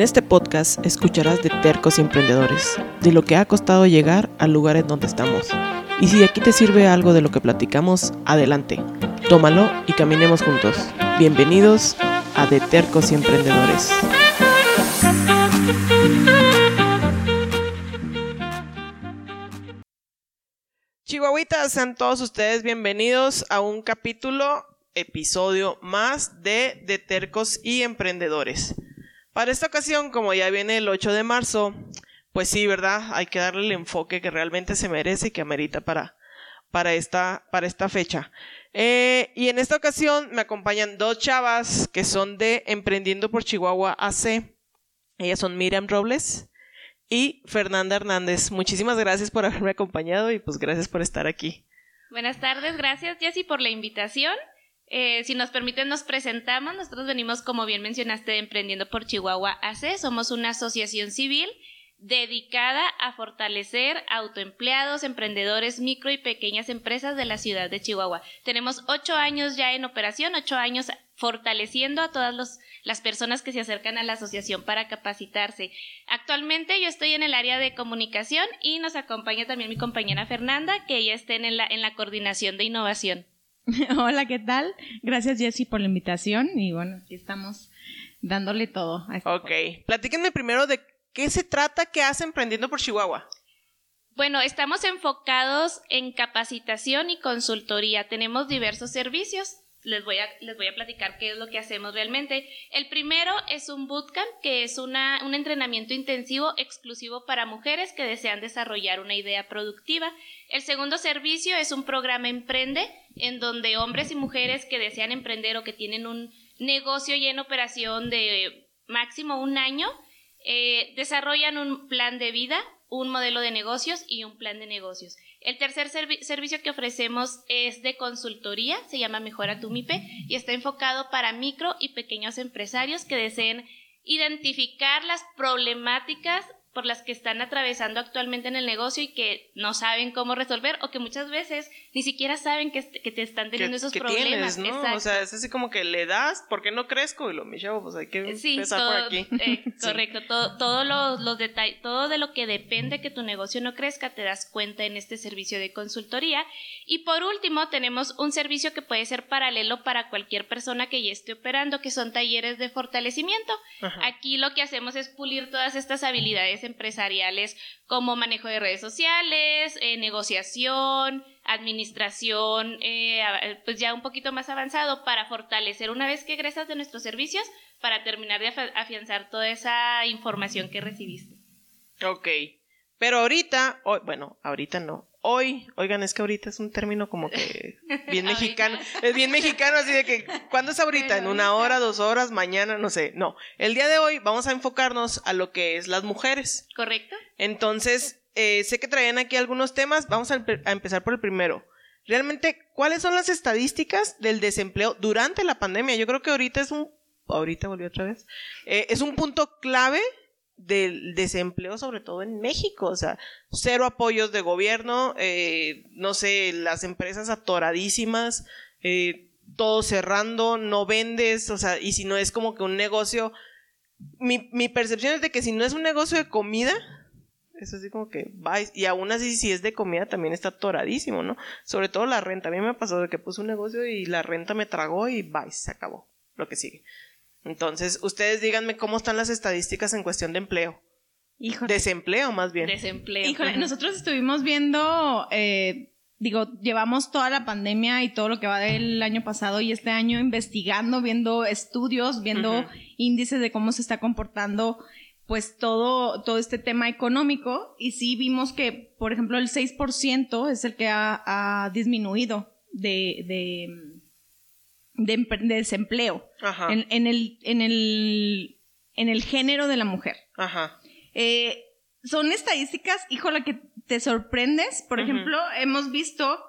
En este podcast escucharás de tercos y emprendedores, de lo que ha costado llegar al lugar en donde estamos. Y si aquí te sirve algo de lo que platicamos, adelante, tómalo y caminemos juntos. Bienvenidos a De Tercos y Emprendedores. Chihuahuitas, sean todos ustedes bienvenidos a un capítulo, episodio más de De Tercos y Emprendedores. Para esta ocasión, como ya viene el 8 de marzo, pues sí, ¿verdad? Hay que darle el enfoque que realmente se merece y que amerita para, para, esta, para esta fecha. Eh, y en esta ocasión me acompañan dos chavas que son de Emprendiendo por Chihuahua AC. Ellas son Miriam Robles y Fernanda Hernández. Muchísimas gracias por haberme acompañado y pues gracias por estar aquí. Buenas tardes, gracias Jessy por la invitación. Eh, si nos permiten, nos presentamos. Nosotros venimos, como bien mencionaste, de Emprendiendo por Chihuahua AC. Somos una asociación civil dedicada a fortalecer autoempleados, emprendedores, micro y pequeñas empresas de la ciudad de Chihuahua. Tenemos ocho años ya en operación, ocho años fortaleciendo a todas los, las personas que se acercan a la asociación para capacitarse. Actualmente yo estoy en el área de comunicación y nos acompaña también mi compañera Fernanda, que ella está en la, en la coordinación de innovación. Hola, ¿qué tal? Gracias Jessy por la invitación y bueno, aquí estamos dándole todo. Este ok, platíquenme primero de qué se trata, qué hace Emprendiendo por Chihuahua. Bueno, estamos enfocados en capacitación y consultoría. Tenemos diversos servicios les voy, a, les voy a platicar qué es lo que hacemos realmente. El primero es un bootcamp, que es una, un entrenamiento intensivo exclusivo para mujeres que desean desarrollar una idea productiva. El segundo servicio es un programa Emprende, en donde hombres y mujeres que desean emprender o que tienen un negocio ya en operación de máximo un año, eh, desarrollan un plan de vida, un modelo de negocios y un plan de negocios. El tercer servicio que ofrecemos es de consultoría, se llama Mejora tu MIPE y está enfocado para micro y pequeños empresarios que deseen identificar las problemáticas por las que están atravesando actualmente en el negocio y que no saben cómo resolver o que muchas veces ni siquiera saben que, te están teniendo esos problemas. ¿no? O sea, es así como que le das, ¿por qué no crezco? Y lo, mi pues hay que empezar por aquí. Eh, correcto, todo, todos los, los detalles, todo de lo que depende que tu negocio no crezca, te das cuenta en este servicio de consultoría. Y por último, tenemos un servicio que puede ser paralelo para cualquier persona que ya esté operando, que son talleres de fortalecimiento. Aquí lo que hacemos es pulir todas estas habilidades empresariales como manejo de redes sociales, eh, negociación, administración, eh, pues ya un poquito más avanzado para fortalecer una vez que egresas de nuestros servicios para terminar de afianzar toda esa información que recibiste. Ok, pero ahorita, bueno, ahorita no, hoy, oigan, es que ahorita es un término como que bien mexicano, es bien mexicano, así de que, ¿cuándo es ahorita? ¿En una hora, dos horas, mañana? No sé, no. El día de hoy vamos a enfocarnos a lo que es las mujeres. Correcto. Entonces, eh, sé que traían aquí algunos temas, vamos a, empezar por el primero. Realmente, ¿cuáles son las estadísticas del desempleo durante la pandemia? Yo creo que ahorita es un, ahorita volvió otra vez, eh, es un punto clave del desempleo, sobre todo en México. O sea, cero apoyos de gobierno, eh, no sé, las empresas atoradísimas, eh, todo cerrando, no vendes, o sea, y si no es como que un negocio. Mi, mi percepción es de que si no es un negocio de comida, es así como que vais, y aún así si es de comida también está atoradísimo, ¿no? Sobre todo la renta. A mí me pasó de que puse un negocio y la renta me tragó y vais, se acabó. Lo que sigue. Entonces, ustedes díganme cómo están las estadísticas en cuestión de empleo. Híjole. Desempleo, más bien. Desempleo. Híjole, nosotros estuvimos viendo, eh, digo, llevamos toda la pandemia y todo lo que va del año pasado y este año investigando, viendo estudios, viendo índices de cómo se está comportando pues todo, todo este tema económico y sí vimos que, por ejemplo, el 6% es el que ha, disminuido de de, desempleo En, el, en, el, en el género de la mujer. Ajá. Eh, son estadísticas, híjole, que te sorprendes. Por ejemplo, hemos visto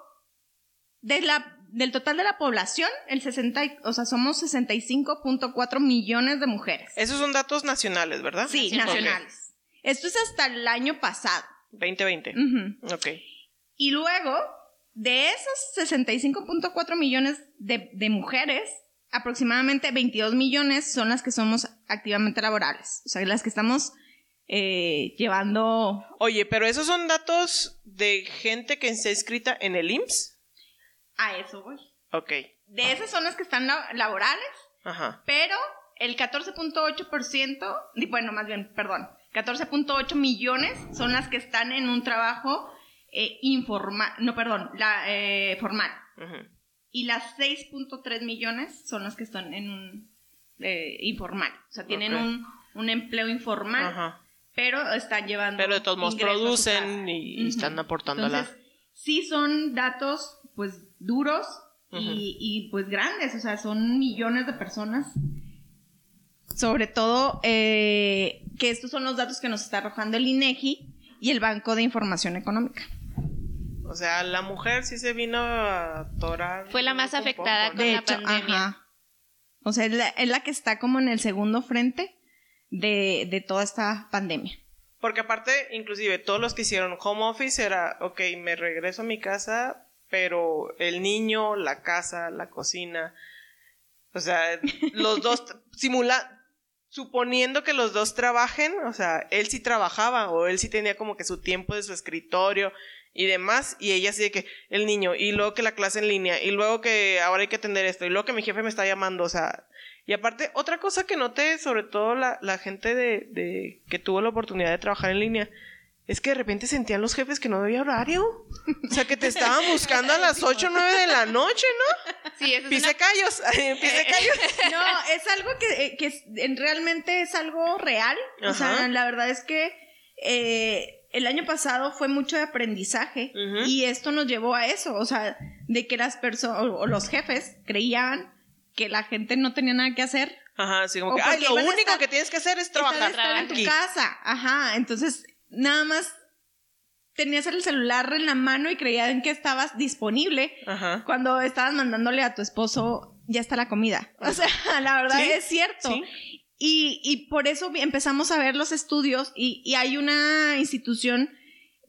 de la, del total de la población, el 60, o sea, somos 65.4 millones de mujeres. Esos son datos nacionales, ¿verdad? Sí, nacionales. Esto es hasta el año pasado. 2020. Ok. Y luego, de esos 65.4 millones de, mujeres, aproximadamente 22 millones son las que somos activamente laborales, o sea, las que estamos eh, llevando... Oye, pero esos son datos de gente que está inscrita en el IMSS. A eso voy. Ok. De esas son las que están la- laborales, Ajá. pero el 14.8%, di- bueno, más bien, perdón, 14.8 millones son las que están en un trabajo eh, informal, no, perdón, la, eh, formal. Ujú. Y las 6.3 millones son las que están en un eh, informal. O sea, tienen un, un empleo informal, pero están llevando. Pero de todos modos producen y, están aportando la... Sí son datos, pues, duros y, y, pues grandes. O sea, son millones de personas. Sobre todo, eh, que estos son los datos que nos está arrojando el INEGI y el Banco de Información Económica. O sea, la mujer sí se vino a atorar. Fue la más afectada poco, con la pandemia. ajá. O sea, es la, es la que está como en el segundo frente de, de toda esta pandemia. Porque aparte, inclusive, todos los que hicieron home office era, ok, me regreso a mi casa, pero el niño, la casa, la cocina, o sea, los dos simula suponiendo que los dos trabajen, o sea, él sí trabajaba o él sí tenía como que su tiempo de su escritorio y demás, y ella sí de que el niño, y luego que la clase en línea, y luego que ahora hay que atender esto, y luego que mi jefe me está llamando, o sea, y aparte, otra cosa que noté, sobre todo la, la gente de, de que tuvo la oportunidad de trabajar en línea, es que de repente sentían los jefes que no había horario. O sea, que te estaban buscando a las 8 o 9 de la noche, ¿no? Sí, eso es Pise una- callos, pise callos. No, es algo que, eh, que realmente es algo real. O sea, la verdad es que eh, el año pasado fue mucho de aprendizaje y esto nos llevó a eso. O sea, de que las personas o, los jefes creían que la gente no tenía nada que hacer. Ajá, así como que, ay, lo único estar- que tienes que hacer es trabajar. estar en tu casa. Ajá. Entonces, nada más tenías el celular en la mano y creían que estabas disponible Ajá. cuando estabas mandándole a tu esposo, ya está la comida. O sea, la verdad Sí, es cierto. sí. Y, y por eso empezamos a ver los estudios y, y hay una institución,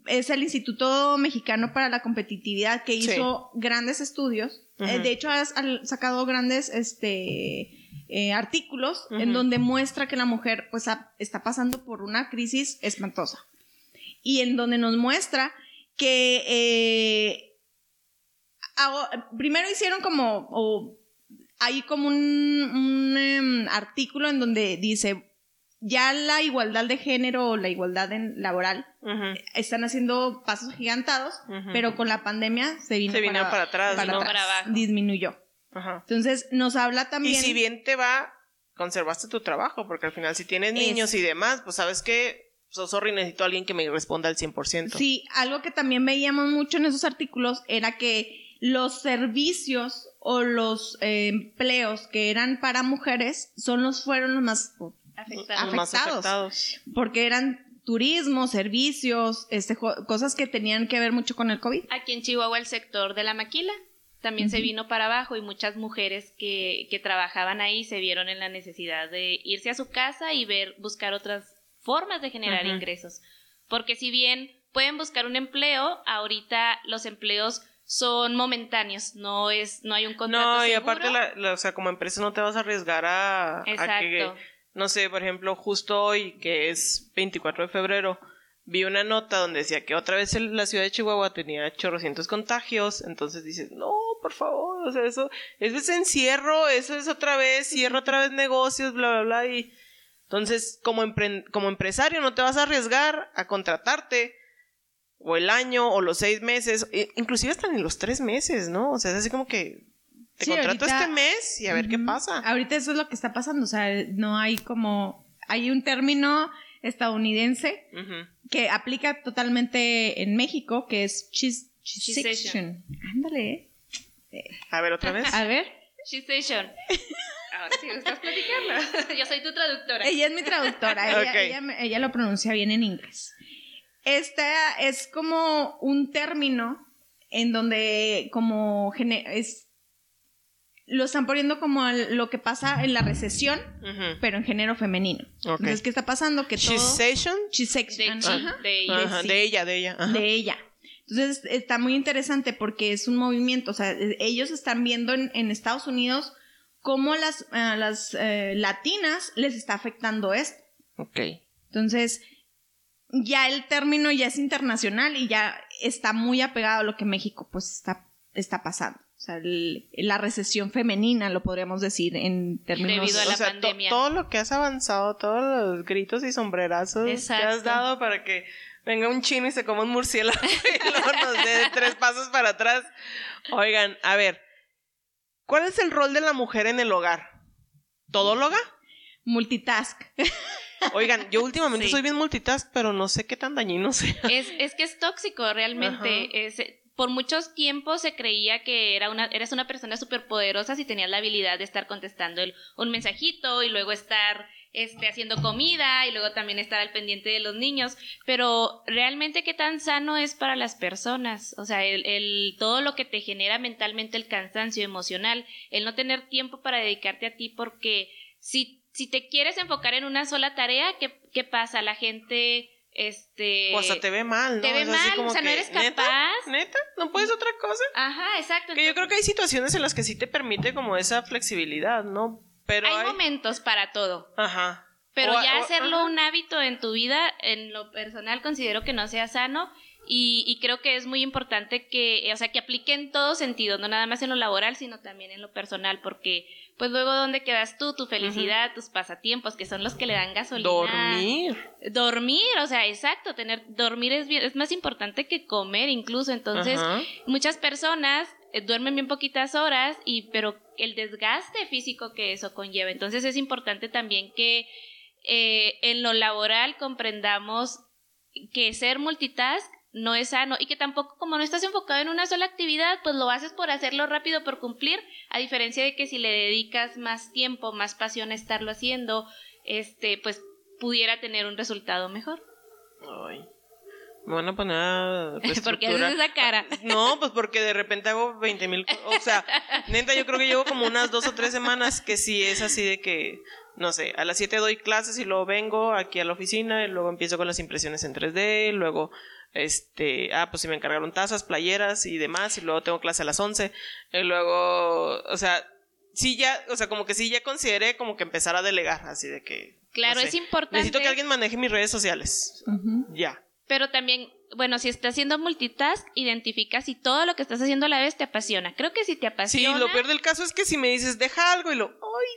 es el Instituto Mexicano para la Competitividad, que Sí. hizo grandes estudios. Eh, de hecho, ha ha sacado grandes este, eh, artículos en donde muestra que la mujer pues, ha- está pasando por una crisis espantosa. Y en donde nos muestra que eh, primero hicieron como, o hay como un, un, em, artículo en donde dice, ya la igualdad de género o la igualdad en- laboral están haciendo pasos gigantados, pero con la pandemia se vino, Se vino para atrás, para ¿no? atrás, Para abajo. disminuyó. Ajá. Entonces nos habla también... Y si bien te va, conservaste tu trabajo, porque al final si tienes niños Es- y demás, pues sabes que, so, sorry, necesito a alguien que me responda al 100%. Sí, algo que también veíamos mucho en esos artículos era que los servicios o los eh, empleos que eran para mujeres son los fueron los más Afectados. Los más afectados. porque eran turismo, servicios, este cosas que tenían que ver mucho con el COVID. Aquí en Chihuahua el sector de la maquila también se vino para abajo y muchas mujeres que, que trabajaban ahí se vieron en la necesidad de irse a su casa y ver, buscar otras formas de generar ingresos. Porque si bien pueden buscar un empleo, ahorita los empleos son momentáneos, no es, no hay un contrato No, y seguro. aparte, la, la- o sea, como empresa no te vas a arriesgar a, a que, no sé, por ejemplo, justo hoy, que es 24 de febrero, vi una nota donde decía que otra vez la ciudad de Chihuahua tenía chorrocientos contagios, entonces dices, no, por favor, o sea, eso, eso es encierro, eso es otra vez, cierra otra vez negocios, bla, bla, bla, y entonces, como, empre- como empresario no te vas a arriesgar a contratarte o el año o los seis meses, e- inclusive hasta ni los tres meses, ¿no? O sea, es así como que te Sí, contrato ahorita- este mes y a ver qué pasa. Ahorita eso es lo que está pasando, o sea, no hay como, hay un término estadounidense que aplica totalmente en México, que es chis, Chisation. chisation. Ándale. ¿eh? A ver, otra vez. A ver, Station. Ahora sí gustas platicarlo. Yo soy tu traductora. ella es mi traductora, ella, ella me- ella lo pronuncia bien en inglés. Esta es como un término en donde como es lo están poniendo como lo que pasa en la recesión, pero en género femenino. Entonces, ¿qué está pasando? Que todo Chisation. de, Chisation, chi- ajá, de ella. Ajá, sí. de ella, de ella. ajá. de ella. Entonces está muy interesante porque es un movimiento, o sea, e- ellos están viendo en, en Estados Unidos cómo las, a las eh, latinas les está afectando esto. Ok. Entonces, ya el término ya es internacional y ya está muy apegado a lo que México pues está, está pasando. O sea, el- la recesión femenina, lo podríamos decir en términos... Debido a la o sea, to- pandemia. todo lo que has avanzado, todos los gritos y sombrerazos que has dado para que venga un chino y se coma un murciélago y luego nos dé tres pasos para atrás. Oigan, a ver, ¿cuál es el rol de la mujer en el hogar? ¿Todóloga? Multitask. Oigan, yo últimamente Sí. soy bien multitask, pero no sé qué tan dañino sea. Es, es que es tóxico realmente. Es- por muchos tiempos se creía que era una, eras una persona súper poderosa si tenías la habilidad de estar contestando el- un mensajito y luego estar este, haciendo comida y luego también estar al pendiente de los niños. Pero realmente qué tan sano es para las personas. O sea, el, el- todo lo que te genera mentalmente el cansancio emocional, el no tener tiempo para dedicarte a ti porque si, si te quieres enfocar en una sola tarea, ¿qué, qué pasa? La gente... Este, O sea, te ve mal, ¿no? te ve mal, como o sea, no eres ¿neta? capaz. ¿Neta? ¿No puedes otra cosa? Ajá, exacto. Que yo creo que hay situaciones en las que sí te permite como esa flexibilidad, ¿no? Pero hay, hay... momentos para todo. Ajá. Pero O- ya o- hacerlo ajá. un hábito en tu vida, en lo personal, considero que no sea sano. Y, y creo que es muy importante que, o sea, que aplique en todo sentido, no nada más en lo laboral, sino también en lo personal, porque pues luego dónde quedas tú, tu felicidad, tus pasatiempos, que son los que le dan gasolina. Dormir. Dormir, o sea, exacto, tener dormir es bien- es más importante que comer incluso, entonces muchas personas eh, duermen bien poquitas horas y pero el desgaste físico que eso conlleva, entonces es importante también que eh, en lo laboral comprendamos que ser multitask no es sano y que tampoco como no estás enfocado en una sola actividad, pues lo haces por hacerlo rápido, por cumplir, a diferencia de que si le dedicas más tiempo, más pasión a estarlo haciendo, este, pues pudiera tener un resultado mejor. Ay. Me van a poner reestructurar. haces esa cara. No, pues porque de repente hago 20 mil O sea, neta, yo creo que llevo como unas dos o tres semanas que sí es así de que, no sé, a las 7 doy clases y luego vengo aquí a la oficina y luego empiezo con las impresiones en 3D, luego, este, ah, pues si me encargaron tazas, playeras y demás, y luego tengo clase a las 11, y luego, o sea, sí ya, o sea, como que sí ya consideré como que empezar a delegar, así de que. Claro, no sé, es importante. Necesito que alguien maneje mis redes sociales. Ya. Pero también, bueno, si estás haciendo multitask, identifica si todo lo que estás haciendo a la vez te apasiona. Creo que si te Sí, apasiona. lo peor del caso es que si me dices, deja algo y lo,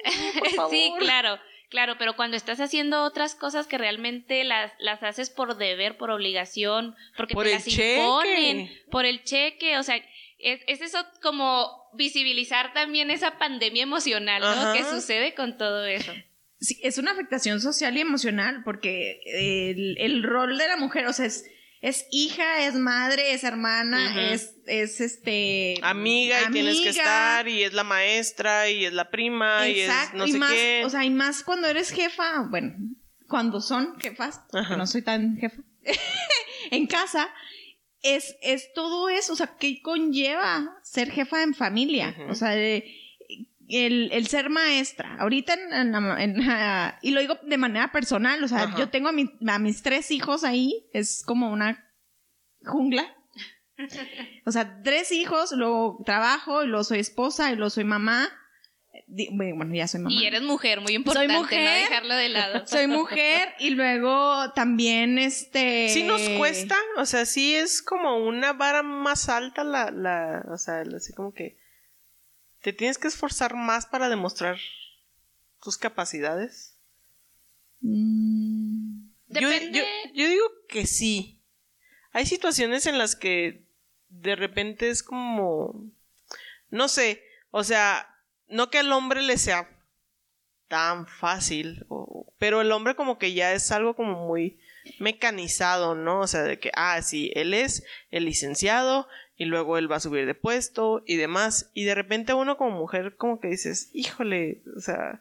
ay, no, por favor. sí, claro, claro, pero cuando estás haciendo otras cosas que realmente las, las haces por deber, por obligación, porque Por te el las cheque. imponen, por el cheque, o sea, es, es eso como visibilizar también esa pandemia emocional, ¿no? Ajá. Que sucede con todo eso. Sí, es una afectación social y emocional porque el, el rol de la mujer, o sea, es, es hija, es madre, es hermana, es, es este... Amiga, y tienes que estar, y es la maestra, y es la prima, y es Exacto, no y sé más, qué. o sea, y más cuando eres jefa, bueno, cuando son jefas, que no soy tan jefa, en casa, es, es todo eso, o sea, ¿qué conlleva ser jefa en familia? O sea, de- el, el ser maestra, ahorita en, en la- y lo digo de manera personal, o sea, Ajá. yo tengo a, mi- a mis tres hijos ahí, es como una jungla. O sea, tres hijos, luego trabajo, y luego soy esposa, y luego soy mamá. Bueno, ya soy mamá. Y eres mujer, muy importante, mujer. no dejarlo de lado. Soy mujer y luego también este... Sí nos cuesta, o sea, sí es como una vara más alta la, la, o sea, así como que te tienes que esforzar más para demostrar tus capacidades. Mm, Yo, yo, yo digo que sí. Hay situaciones en las que de repente es como, no sé, o sea, no que al hombre le sea tan fácil, o- pero el hombre como que ya es algo como muy mecanizado, ¿no? O sea, de que, ah, sí, él es el licenciado y luego él va a subir de puesto y demás, y de repente uno como mujer como que dices, híjole, o sea,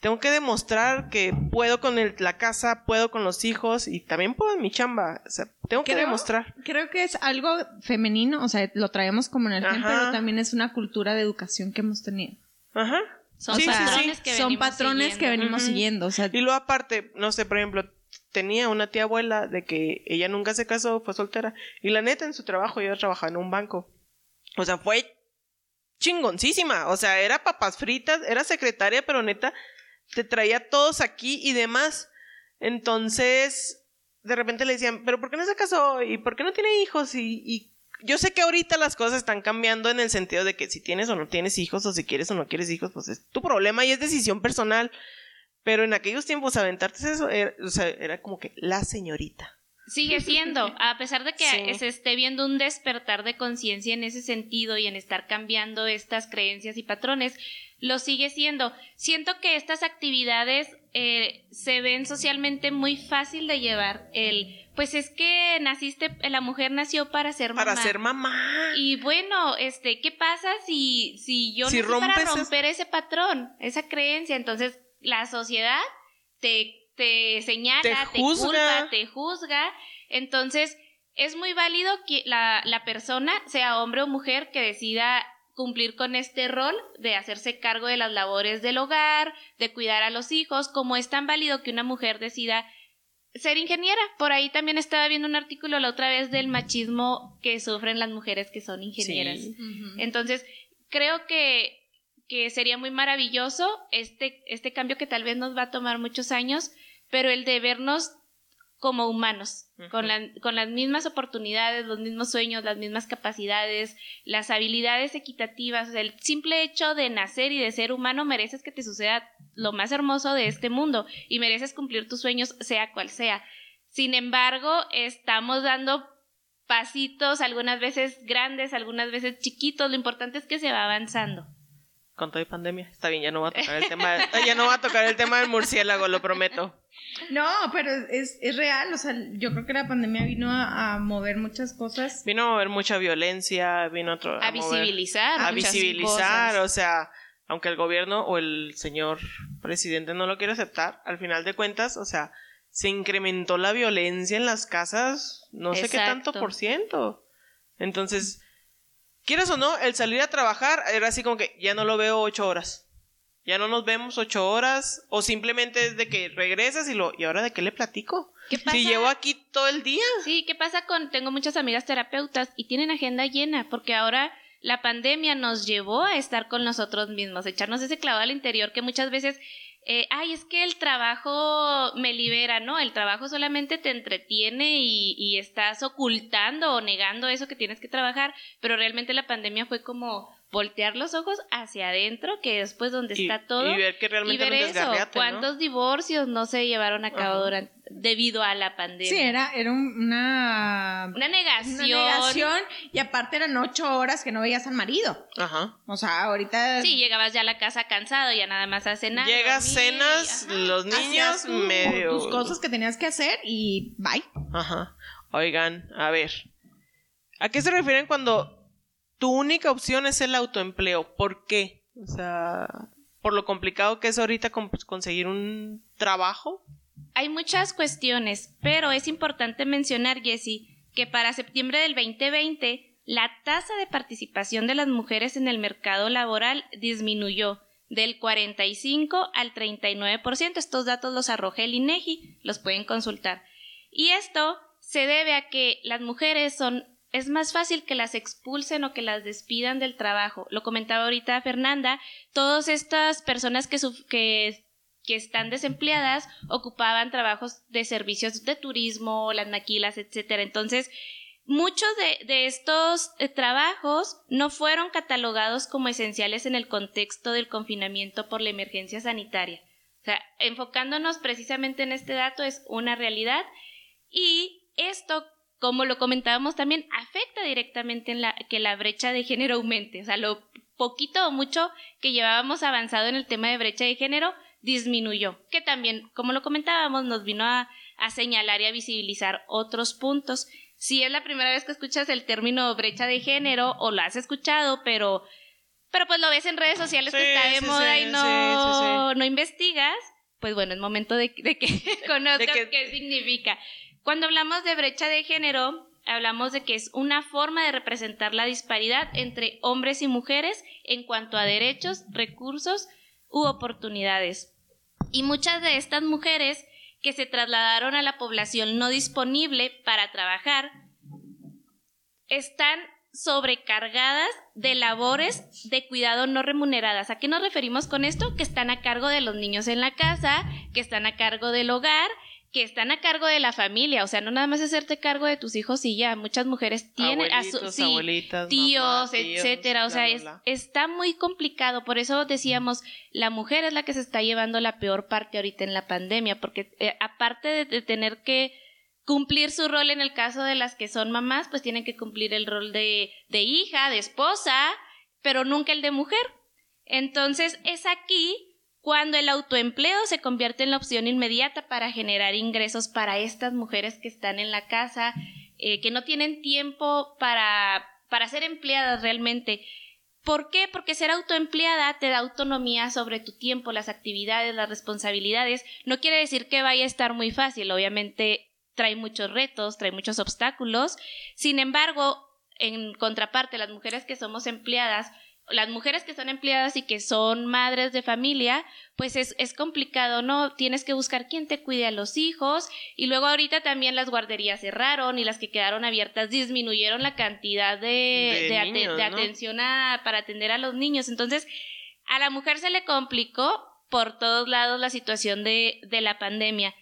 tengo que demostrar que puedo con el- la casa, puedo con los hijos y también puedo en mi chamba. O sea, tengo que demostrar. Creo que es algo femenino, o sea, lo traemos como en el gen, pero también es una cultura de educación que hemos tenido. Ajá. Son Sí, patrones sí. que Son venimos patrones que siguiendo. venimos siguiendo, o sea, Y luego aparte, no sé, por ejemplo, tenía una tía abuela de que ella nunca se casó, fue soltera. Y la neta, en su trabajo, ella trabajaba en un banco. O sea, fue chingoncísima. O sea, era papas fritas, era secretaria, pero neta, te traía todos aquí y demás. Entonces, de repente le decían, pero ¿por qué no se casó? ¿Y por qué no tiene hijos? Y, y yo sé que ahorita las cosas están cambiando en el sentido de que si tienes o no tienes hijos, o si quieres o no quieres hijos, pues es tu problema y es decisión personal. Pero en aquellos tiempos aventarte eso era, o sea, era como que la señorita. Sigue siendo, a pesar de que se esté viendo un despertar de conciencia en ese sentido y en estar cambiando estas creencias y patrones, lo sigue siendo. Siento que estas actividades eh, se ven socialmente muy fácil de llevar. El, pues es que naciste, la mujer nació para ser mamá. Para ser mamá. Y bueno, este, ¿qué pasa si, si yo si nací para romper ese patrón, esa creencia? Entonces, la sociedad te te señala, te, culpa, te juzga. Entonces, es muy válido que la, la persona, sea hombre o mujer, que decida cumplir con este rol de hacerse cargo de las labores del hogar, de cuidar a los hijos, como es tan válido que una mujer decida ser ingeniera. Por ahí también estaba viendo un artículo la otra vez del machismo que sufren las mujeres que son ingenieras. Entonces, creo que, que sería muy maravilloso este, este cambio que tal vez nos va a tomar muchos años, pero el de vernos como humanos, con, con, las mismas oportunidades, los mismos sueños, las mismas capacidades, las habilidades equitativas, el simple hecho de nacer y de ser humano mereces que te suceda lo más hermoso de este mundo y mereces cumplir tus sueños sea cual sea. Sin embargo, estamos dando pasitos, algunas veces grandes, algunas veces chiquitos, lo importante es que se va avanzando con toda pandemia. Está bien, ya no va a tocar el tema, ya no va a tocar el tema del murciélago, lo prometo. No, pero es, es real, o sea, yo creo que la pandemia vino a, mover muchas cosas. Vino a mover mucha violencia, vino otro, a, visibilizar. A visibilizar, o sea, aunque el gobierno o el señor presidente no lo quiere aceptar, al final de cuentas, o sea, se incrementó la violencia en las casas, no sé qué tanto por ciento. Entonces, quieres o no, el salir a trabajar era así como que ya no lo veo ocho horas. Ya no nos vemos ocho horas. O simplemente es de que regresas y lo. ¿Y ahora de qué le platico? ¿Qué pasa? Si llevo aquí todo el día. Sí, ¿qué pasa con. Tengo muchas amigas terapeutas y tienen agenda llena porque ahora la pandemia nos llevó a estar con nosotros mismos, echarnos ese clavado al interior que muchas veces eh, ay, es que el trabajo me libera, ¿no? El trabajo solamente te entretiene y, y, estás ocultando o negando eso que tienes que trabajar, pero realmente la pandemia fue como voltear los ojos hacia adentro, que es pues donde está todo. Y ver que realmente y ver eso, cuántos divorcios no se llevaron a cabo durante debido a la pandemia. Sí, era, era una... Una negación. Una negación y aparte eran ocho horas que no veías al marido. Ajá. O sea, ahorita... Sí, llegabas ya a la casa cansado, ya nada más a cenar. Llegas, cenas, los niños, medio... Tus cosas que tenías que hacer y bye. Ajá. Oigan, a ver. ¿A qué se refieren cuando tu única opción es el autoempleo? ¿Por qué? O sea, por lo complicado que es ahorita conseguir un trabajo. Hay muchas cuestiones, pero es importante mencionar, Jessie, que para septiembre del 2020 la tasa de participación de las mujeres en el mercado laboral disminuyó del 45 al 39%. Estos datos los arroja el INEGI, los pueden consultar. Y esto se debe a que las mujeres son es más fácil que las expulsen o que las despidan del trabajo. Lo comentaba ahorita Fernanda, todas estas personas que, que que están desempleadas ocupaban trabajos de servicios de turismo, las maquilas, etcétera. Entonces, muchos de, estos eh, trabajos no fueron catalogados como esenciales en el contexto del confinamiento por la emergencia sanitaria. O sea, enfocándonos precisamente en este dato es una realidad y esto, como lo comentábamos también, afecta directamente en la que la brecha de género aumente. O sea, lo poquito o mucho que llevábamos avanzado en el tema de brecha de género disminuyó, que también, como lo comentábamos, nos vino a, señalar y a visibilizar otros puntos. Si es la primera vez que escuchas el término brecha de género o lo has escuchado, pero, pero pues lo ves en redes sociales que está de moda y no, no investigas, pues bueno, es momento de, que conozcas qué significa. Cuando hablamos de brecha de género, hablamos de que es una forma de representar la disparidad entre hombres y mujeres en cuanto a derechos, recursos u oportunidades. Y muchas de estas mujeres que se trasladaron a la población no disponible para trabajar están sobrecargadas de labores de cuidado no remuneradas. ¿A qué nos referimos con esto? Que están a cargo de los niños en la casa, que están a cargo del hogar, que están a cargo de la familia. O sea, no nada más hacerte cargo de tus hijos y ya. Muchas mujeres tienen a su, tíos, etcétera. O sea, está muy complicado. Por eso decíamos, la mujer es la que se está llevando la peor parte ahorita en la pandemia, porque eh, aparte de tener que cumplir su rol en el caso de las que son mamás, pues tienen que cumplir el rol de, de hija, de esposa, pero nunca el de mujer. Entonces es aquí cuando el autoempleo se convierte en la opción inmediata para generar ingresos para estas mujeres que están en la casa, eh, que no tienen tiempo para, para ser empleadas realmente. ¿Por qué? Porque ser autoempleada te da autonomía sobre tu tiempo, las actividades, las responsabilidades. No quiere decir que vaya a estar muy fácil. Obviamente trae muchos retos, trae muchos obstáculos. Sin embargo, en contraparte, las mujeres que somos empleadas, las mujeres que son empleadas y que son madres de familia, pues es, es, complicado, ¿no? Tienes que buscar quién te cuide a los hijos y luego ahorita también las guarderías cerraron y las que quedaron abiertas disminuyeron la cantidad de, de, atención para atender a los niños. Entonces, a la mujer se le complicó por todos lados la situación de, de la pandemia.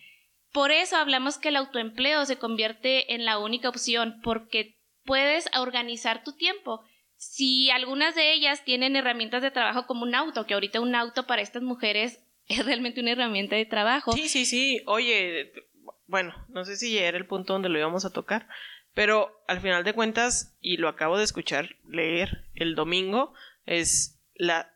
Por eso hablamos que el autoempleo se convierte en la única opción, porque puedes organizar tu tiempo. Si algunas de ellas tienen herramientas de trabajo como un auto, que ahorita un auto para estas mujeres es realmente una herramienta de trabajo. Sí, sí, sí. Oye, bueno, no sé si ya era el punto donde lo íbamos a tocar, pero al final de cuentas, y lo acabo de escuchar leer el domingo, es la,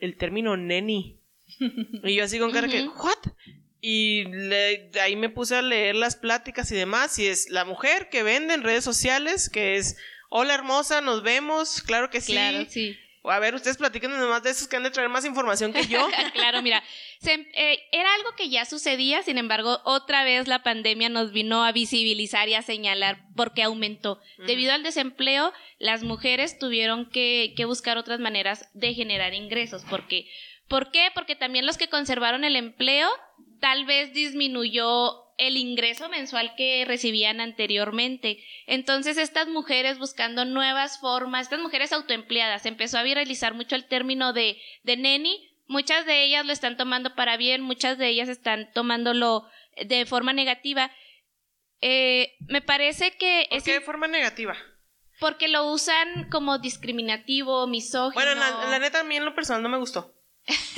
el término neni. Y yo así con cara que, ¿what? Y le, ahí me puse a leer las pláticas y demás. Y es la mujer que vende en redes sociales, que es, hola hermosa, nos vemos, claro que sí. Claro, sí. A ver, ustedes platiquen nomás de esos que han de traer más información que yo. claro, mira, eh, era algo que ya sucedía, sin embargo, otra vez la pandemia nos vino a visibilizar y a señalar porque aumentó. Debido al desempleo, las mujeres tuvieron que, que buscar otras maneras de generar ingresos, porque ¿Por qué? Porque también los que conservaron el empleo tal vez disminuyó el ingreso mensual que recibían anteriormente. Entonces, estas mujeres buscando nuevas formas, estas mujeres autoempleadas, empezó a viralizar mucho el término de, de neni. Muchas de ellas lo están tomando para bien, muchas de ellas están tomándolo de forma negativa. Eh, me parece que... ¿Por qué de forma negativa? Porque lo usan como discriminativo, misógino. Bueno, la, la neta, a mí en lo personal no me gustó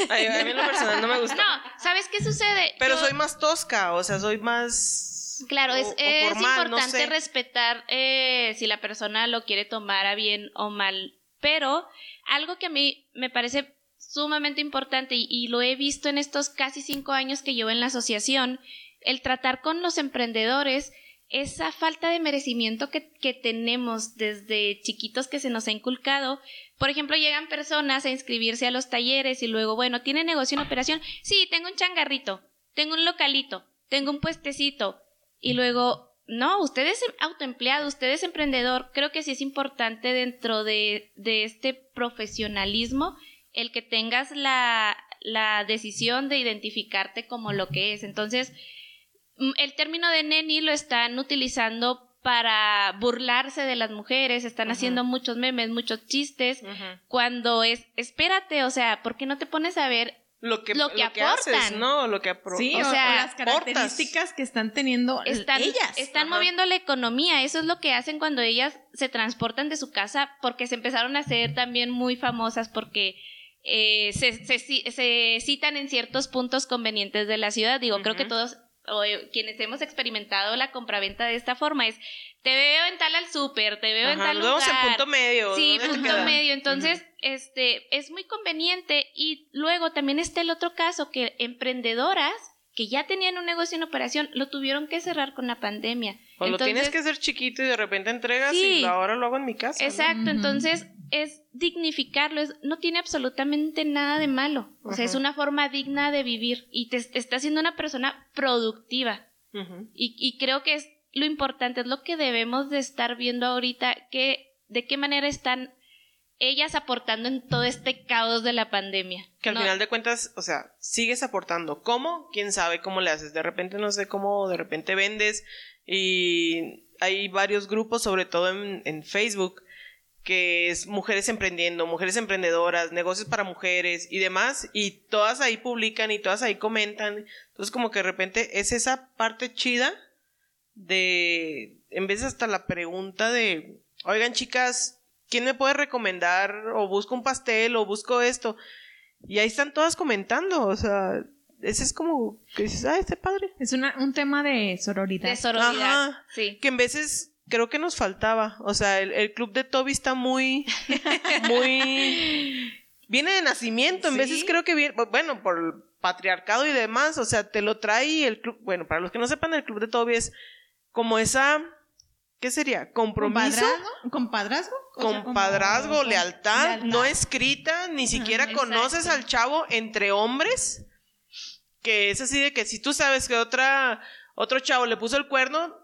a mí lo personal no me gusta. No, ¿sabes qué sucede? Pero soy más tosca, o sea, soy más... Claro, es, importante respetar eh, si la persona lo quiere tomar a bien o mal, pero algo que a mí me parece sumamente importante y, y, lo he visto en estos casi cinco años que llevo en la asociación, el tratar con los emprendedores esa falta de merecimiento que, que, tenemos desde chiquitos que se nos ha inculcado. Por ejemplo, llegan personas a inscribirse a los talleres y luego, bueno, ¿tiene negocio en operación? Sí, tengo un changarrito, tengo un localito, tengo un puestecito. Y luego, no, usted es autoempleado, usted es emprendedor. Creo que sí es importante dentro de, de este profesionalismo el que tengas la, la decisión de identificarte como lo que es. Entonces, el término de neni lo están utilizando para burlarse de las mujeres, están haciendo muchos memes, muchos chistes, cuando es, espérate, o sea, ¿por qué no te pones a ver lo que, lo que, aportan? ¿no? Lo que sí, o, sea, las características que están teniendo están, ellas. Están moviendo la economía, eso es lo que hacen cuando ellas se transportan de su casa, porque se empezaron a hacer también muy famosas, porque eh, se, se, citan en ciertos puntos convenientes de la ciudad. Digo, creo que todos o eh, quienes hemos experimentado la compraventa de esta forma es te veo en tal al súper, te veo en tal lugar. en punto medio. Sí, punto medio. Entonces, este es muy conveniente y luego también está el otro caso que emprendedoras que ya tenían un negocio en operación lo tuvieron que cerrar con la pandemia. O lo tienes que hacer chiquito y de repente entregas y ahora lo hago en mi casa. Exacto, entonces es dignificarlo, es, no tiene absolutamente nada de malo. O sea, es una forma digna de vivir y te, está haciendo una persona productiva. y, y, creo que es lo importante, es lo que debemos de estar viendo ahorita, que de qué manera están ellas aportando en todo este caos de la pandemia. Que al final de cuentas, o sea, sigues aportando. ¿Cómo? ¿Quién sabe cómo le haces? De repente no sé cómo, de repente vendes y hay varios grupos, sobre todo en, en Facebook, que es mujeres emprendiendo, mujeres emprendedoras, negocios para mujeres y demás, y todas ahí publican y todas ahí comentan. Entonces como que de repente es esa parte chida de, en vez de hasta la pregunta de, oigan chicas, ¿quién me puede recomendar? O busco un pastel o busco esto. Y ahí están todas comentando, o sea, ese es como que dices, ah, este padre. Es una, un tema de sororidad. De sororidad, Ajá. sí. Que en veces creo que nos faltaba. O sea, el, el club de Toby está muy, muy... Viene de nacimiento, en Sí. veces creo que viene, bueno, por el patriarcado y demás, o sea, te lo trae el club, bueno, para los que no sepan, el club de Toby es como esa, ¿qué sería? Compromiso, ¿Compadrazgo? ¿Compadrazgo? O sea, lealtad, lealtad. no escrita, ni siquiera conoces al chavo entre hombres, que es así de que si tú sabes que otra, otro chavo le puso el cuerno,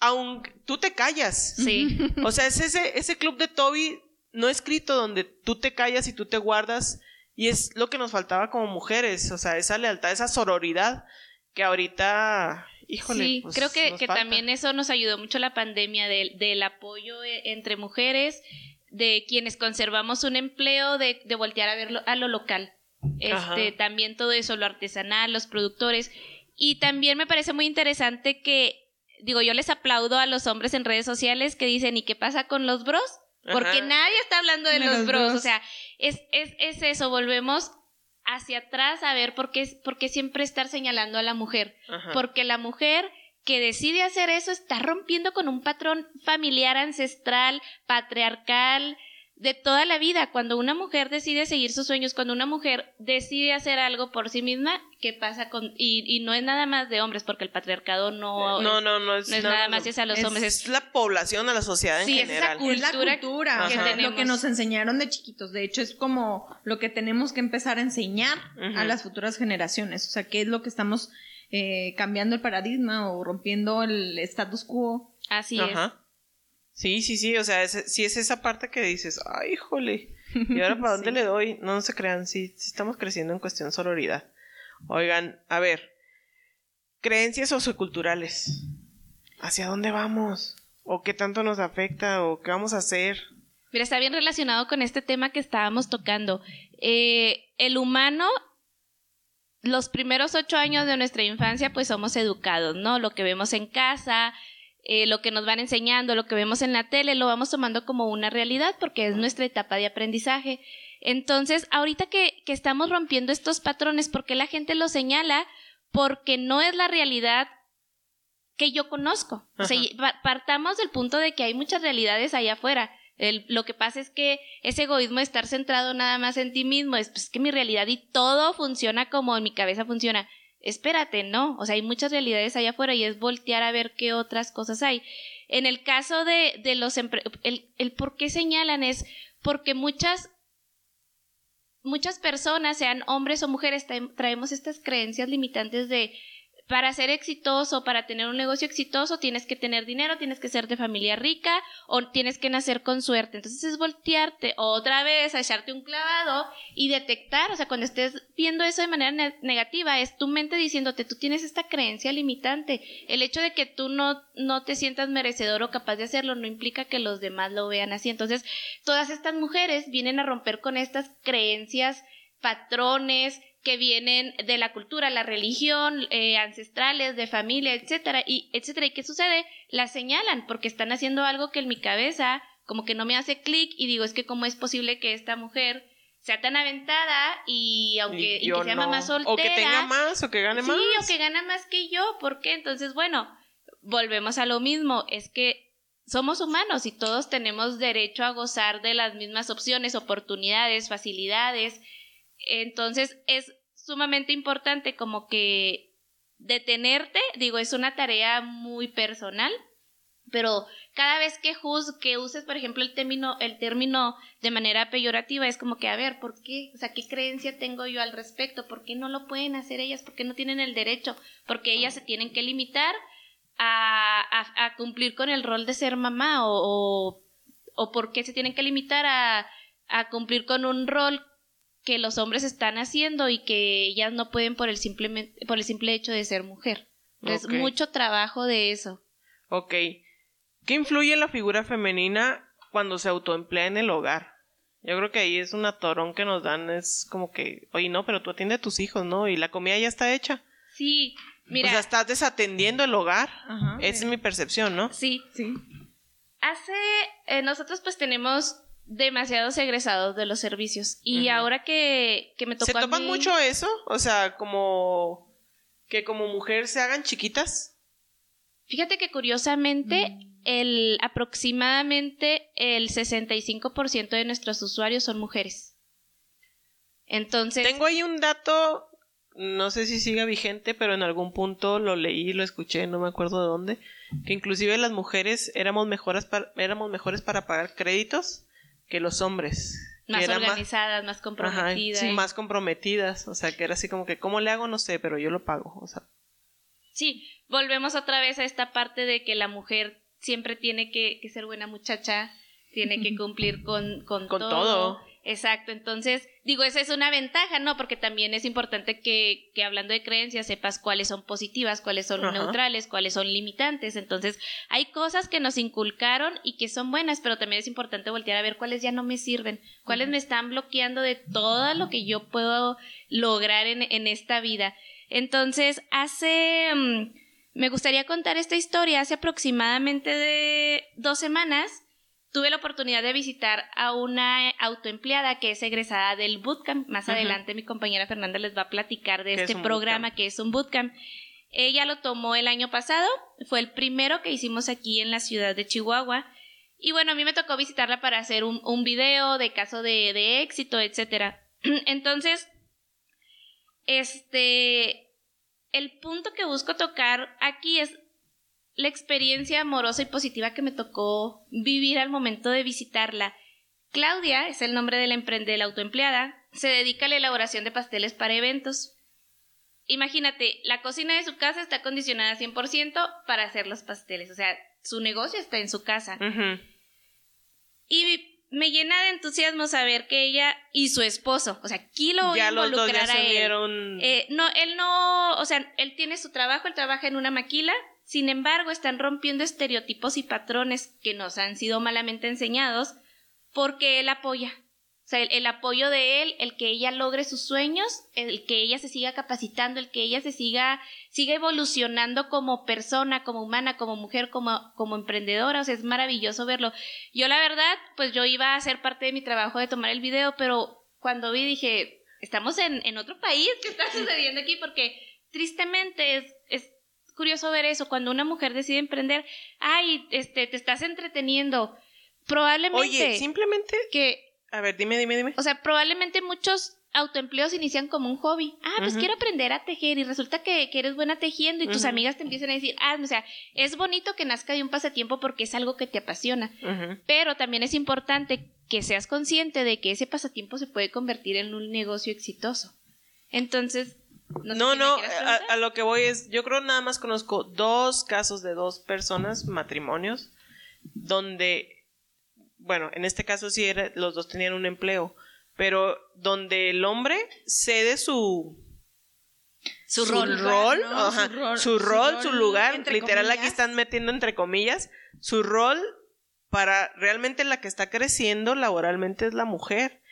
aunque tú te callas. Sí. O sea, es ese, ese club de Toby no escrito donde tú te callas y tú te guardas. Y es lo que nos faltaba como mujeres. O sea, esa lealtad, esa sororidad que ahorita, híjole. sí, pues, creo que, que también eso nos ayudó mucho la pandemia del, del apoyo eh, entre mujeres, de quienes conservamos un empleo, de, de voltear a verlo a lo local. Ajá. Este, también todo eso, lo artesanal, los productores. Y también me parece muy interesante que, digo, yo les aplaudo a los hombres en redes sociales que dicen, ¿y qué pasa con los bros? Porque Ajá. nadie está hablando de, De los, los bros. bros. O sea, es, es, es eso, volvemos hacia atrás a ver por qué, por qué siempre estar señalando a la mujer. Ajá. Porque la mujer que decide hacer eso está rompiendo con un patrón familiar, ancestral, patriarcal, de toda la vida. Cuando una mujer decide seguir sus sueños, cuando una mujer decide hacer algo por sí misma, ¿qué pasa con...? Y, y no es nada más de hombres, porque el patriarcado no, no, es, no, no es, no es nada más hacia los es hombres. Es, la población, a la sociedad en Sí, es esa general. Es la cultura que tenemos. lo que nos enseñaron de chiquitos. De hecho, es como lo que tenemos que empezar a enseñar a las futuras generaciones. O sea, qué es lo que estamos eh, cambiando el paradigma o rompiendo el status quo. así es. Sí, sí, sí, o sea, es, sí es esa parte que dices, ay, híjole, ¿y ahora para dónde Sí. le doy? No, no se crean, sí, sí estamos creciendo en cuestión sororidad. Oigan, a ver, creencias socioculturales, ¿hacia dónde vamos? ¿O qué tanto nos afecta? ¿O qué vamos a hacer? Mira, está bien relacionado con este tema que estábamos tocando. Eh, el humano, los primeros ocho años de nuestra infancia, pues somos educados, ¿no? Lo que vemos en casa, eh, lo que nos van enseñando, lo que vemos en la tele, lo vamos tomando como una realidad porque es nuestra etapa de aprendizaje. Entonces, ahorita que, que estamos rompiendo estos patrones, ¿por qué la gente lo señala? Porque no es la realidad que yo conozco. O sea, partamos del punto de que hay muchas realidades allá afuera. El- lo que pasa es que ese egoísmo de estar centrado nada más en ti mismo es pues, que mi realidad y todo funciona como en mi cabeza funciona. Espérate, no. O sea, hay muchas realidades allá afuera y es voltear a ver qué otras cosas hay. En el caso de, de los el, el por qué señalan es porque muchas muchas personas, sean hombres o mujeres, traem- traemos estas creencias limitantes de para ser exitoso, para tener un negocio exitoso, tienes que tener dinero, tienes que ser de familia rica o tienes que nacer con suerte. Entonces es voltearte otra vez echarte un clavado y detectar, o sea, cuando estés viendo eso de manera ne- negativa, es tu mente diciéndote, tú tienes esta creencia limitante. El hecho de que tú no, no te sientas merecedor o capaz de hacerlo no implica que los demás lo vean así. Entonces, todas estas mujeres vienen a romper con estas creencias, patrones que vienen de la cultura, la religión, eh, ancestrales, de familia, etcétera, y etcétera. ¿Y qué sucede? Las señalan porque están haciendo algo que en mi cabeza como que no me hace clic y digo, es que cómo es posible que esta mujer sea tan aventada y aunque Y que sea no. mamá soltera O que tenga más, o que gane sí, más. o que gana más que yo. ¿Por qué? Entonces, bueno, volvemos a lo mismo. Es que somos humanos y todos tenemos derecho a gozar de las mismas opciones, oportunidades, facilidades. Entonces, es sumamente importante como que detenerte, digo, es una tarea muy personal, pero cada vez que juz, que uses, por ejemplo, el término, el término de manera peyorativa, es como que, a ver, ¿por qué? O sea, ¿qué creencia tengo yo al respecto? ¿Por qué no lo pueden hacer ellas? ¿Por qué no tienen el derecho? Porque ellas se tienen que limitar a, a, cumplir con el rol de ser mamá o, o, o por qué se tienen que limitar a, a cumplir con un rol que los hombres están haciendo y que ellas no pueden por el simple, por el simple hecho de ser mujer. Es Ok. mucho trabajo de eso. Ok. ¿Qué influye en la figura femenina cuando se autoemplea en el hogar. Yo creo que ahí es un atorón que nos dan, es como que, oye, no, pero tú atiende a tus hijos, ¿no? Y la comida ya está hecha. Sí, mira. O sea, estás desatendiendo el hogar. Ajá. Esa es mi percepción, ¿no? Sí, Sí. Hace, eh, nosotros pues tenemos demasiados egresados de los servicios y ahora que, que me tocó ¿Se a topan mí- mucho eso? O sea, como que como mujer se hagan chiquitas. Fíjate que curiosamente Mm. el aproximadamente el 65% de nuestros usuarios son mujeres. Entonces, Tengo ahí un dato, no sé si siga vigente, pero en algún punto lo leí, lo escuché, no me acuerdo de dónde, que inclusive las mujeres éramos mejores para, éramos mejores para pagar créditos que los hombres. más organizadas, más comprometidas. sí, más comprometidas, o sea, que era así como que, ¿cómo le hago? No sé, pero yo lo pago, o sea. Sí, volvemos otra vez a esta parte de que la mujer siempre tiene que, que ser buena muchacha, tiene que cumplir con, con, Con todo. Exacto, entonces, digo, esa es una ventaja, ¿no? Porque también es importante que, que hablando de creencias sepas cuáles son positivas, cuáles son Ajá. neutrales, cuáles son limitantes. Entonces, hay cosas que nos inculcaron y que son buenas, pero también es importante voltear a ver cuáles ya no me sirven, cuáles me están bloqueando de todo lo que yo puedo lograr en, en esta vida. Entonces, hace... mm, me gustaría contar esta historia. Hace aproximadamente de dos semanas tuve la oportunidad de visitar a una autoempleada que es egresada del bootcamp. Más adelante mi compañera Fernanda les va a platicar de ¿Qué es este programa bootcamp? que es un bootcamp. Ella lo tomó el año pasado, fue el primero que hicimos aquí en la ciudad de Chihuahua. Y bueno, a mí me tocó visitarla para hacer un, un video de caso de, de éxito, etcétera. Entonces, este, el punto que busco tocar aquí es la experiencia amorosa y positiva que me tocó vivir al momento de visitarla. Claudia es el nombre de la, de la autoempleada, se dedica a la elaboración de pasteles para eventos. Imagínate, la cocina de su casa está acondicionada 100% para hacer los pasteles, o sea, su negocio está en su casa. Y me llena de entusiasmo saber que ella y su esposo, o sea, aquí lo voy a Ya los dos ya a él. Eh, no, él no, o sea, él tiene su trabajo, él trabaja en una maquila, sin embargo, están rompiendo estereotipos y patrones que nos han sido malamente enseñados porque él apoya. O sea, el, el apoyo de él, el que ella logre sus sueños, el que ella se siga capacitando, el que ella se siga, siga evolucionando como persona, como humana, como mujer, como, como emprendedora. O sea, es maravilloso verlo. Yo, la verdad, pues yo iba a ser parte de mi trabajo de tomar el video, pero cuando vi dije, estamos en, en otro país, ¿qué está sucediendo aquí? Porque tristemente es curioso ver eso, cuando una mujer decide emprender, ay, este, te estás entreteniendo. Probablemente Oye, simplemente. que A ver, dime, dime, dime. o sea, probablemente muchos autoempleos inician como un hobby. Ah, pues quiero aprender a tejer y resulta que, que eres buena tejiendo y tus amigas te empiezan a decir, ah, o sea, es bonito que nazca de un pasatiempo porque es algo que te apasiona, pero también es importante que seas consciente de que ese pasatiempo se puede convertir en un negocio exitoso. Entonces, no, No, a, lo que voy es, yo creo nada más conozco dos casos de dos personas, matrimonios, donde, bueno, en este caso sí era, los dos tenían un empleo, pero donde el hombre cede su Su rol, rol, ¿no? ajá, Su rol, su su rol, rol, su lugar, literal aquí están metiendo entre comillas, su rol para realmente la que está creciendo laboralmente es la mujer.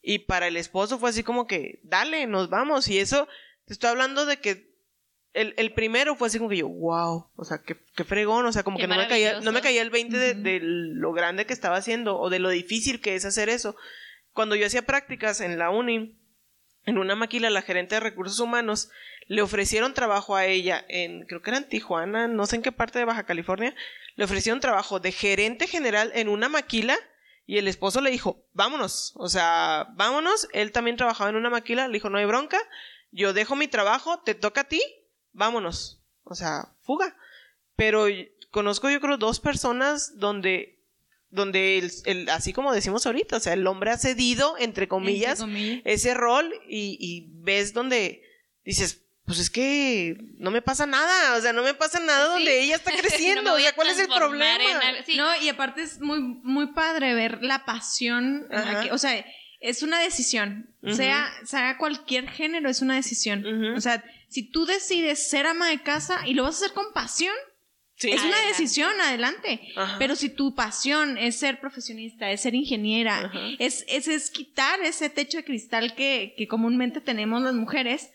Y para el esposo fue así como que, dale, nos vamos. Y eso, te estoy hablando de que el, el primero fue así como que yo, wow, o sea, qué, qué fregón, o sea, como Qué que no me, caía, no me caía el 20 de, de lo grande que estaba haciendo o de lo difícil que es hacer eso. Cuando yo hacía prácticas en la uni, en una maquila, la gerente de recursos humanos le ofrecieron trabajo a ella en, creo que era en Tijuana, no sé en qué parte de Baja California, le ofrecieron trabajo de gerente general en una maquila y el esposo le dijo, vámonos, o sea, vámonos, él también trabajaba en una maquila, le dijo, no hay bronca, yo dejo mi trabajo, te toca a ti, vámonos, o sea, fuga. Pero conozco yo creo dos personas donde donde el, el- así como decimos ahorita, o sea, el hombre ha cedido, entre comillas, Entre comillas. ese rol y, y ves donde dices, pues es que no me pasa nada, o sea, no me pasa nada Sí. donde ella está No creciendo, me o sea, ¿cuál es el problema? en algo- sí. No, y aparte es muy, muy padre ver la pasión. en la Ajá. que- o sea, es una decisión. Sea, sea cualquier género, es una decisión. O sea, si tú decides ser ama de casa y lo vas a hacer con pasión, Sí. Es una Adelante. decisión, adelante. Ajá. Pero si tu pasión es ser profesionista, es ser ingeniera, Ajá. es, es, es quitar ese techo de cristal que, que comúnmente tenemos las mujeres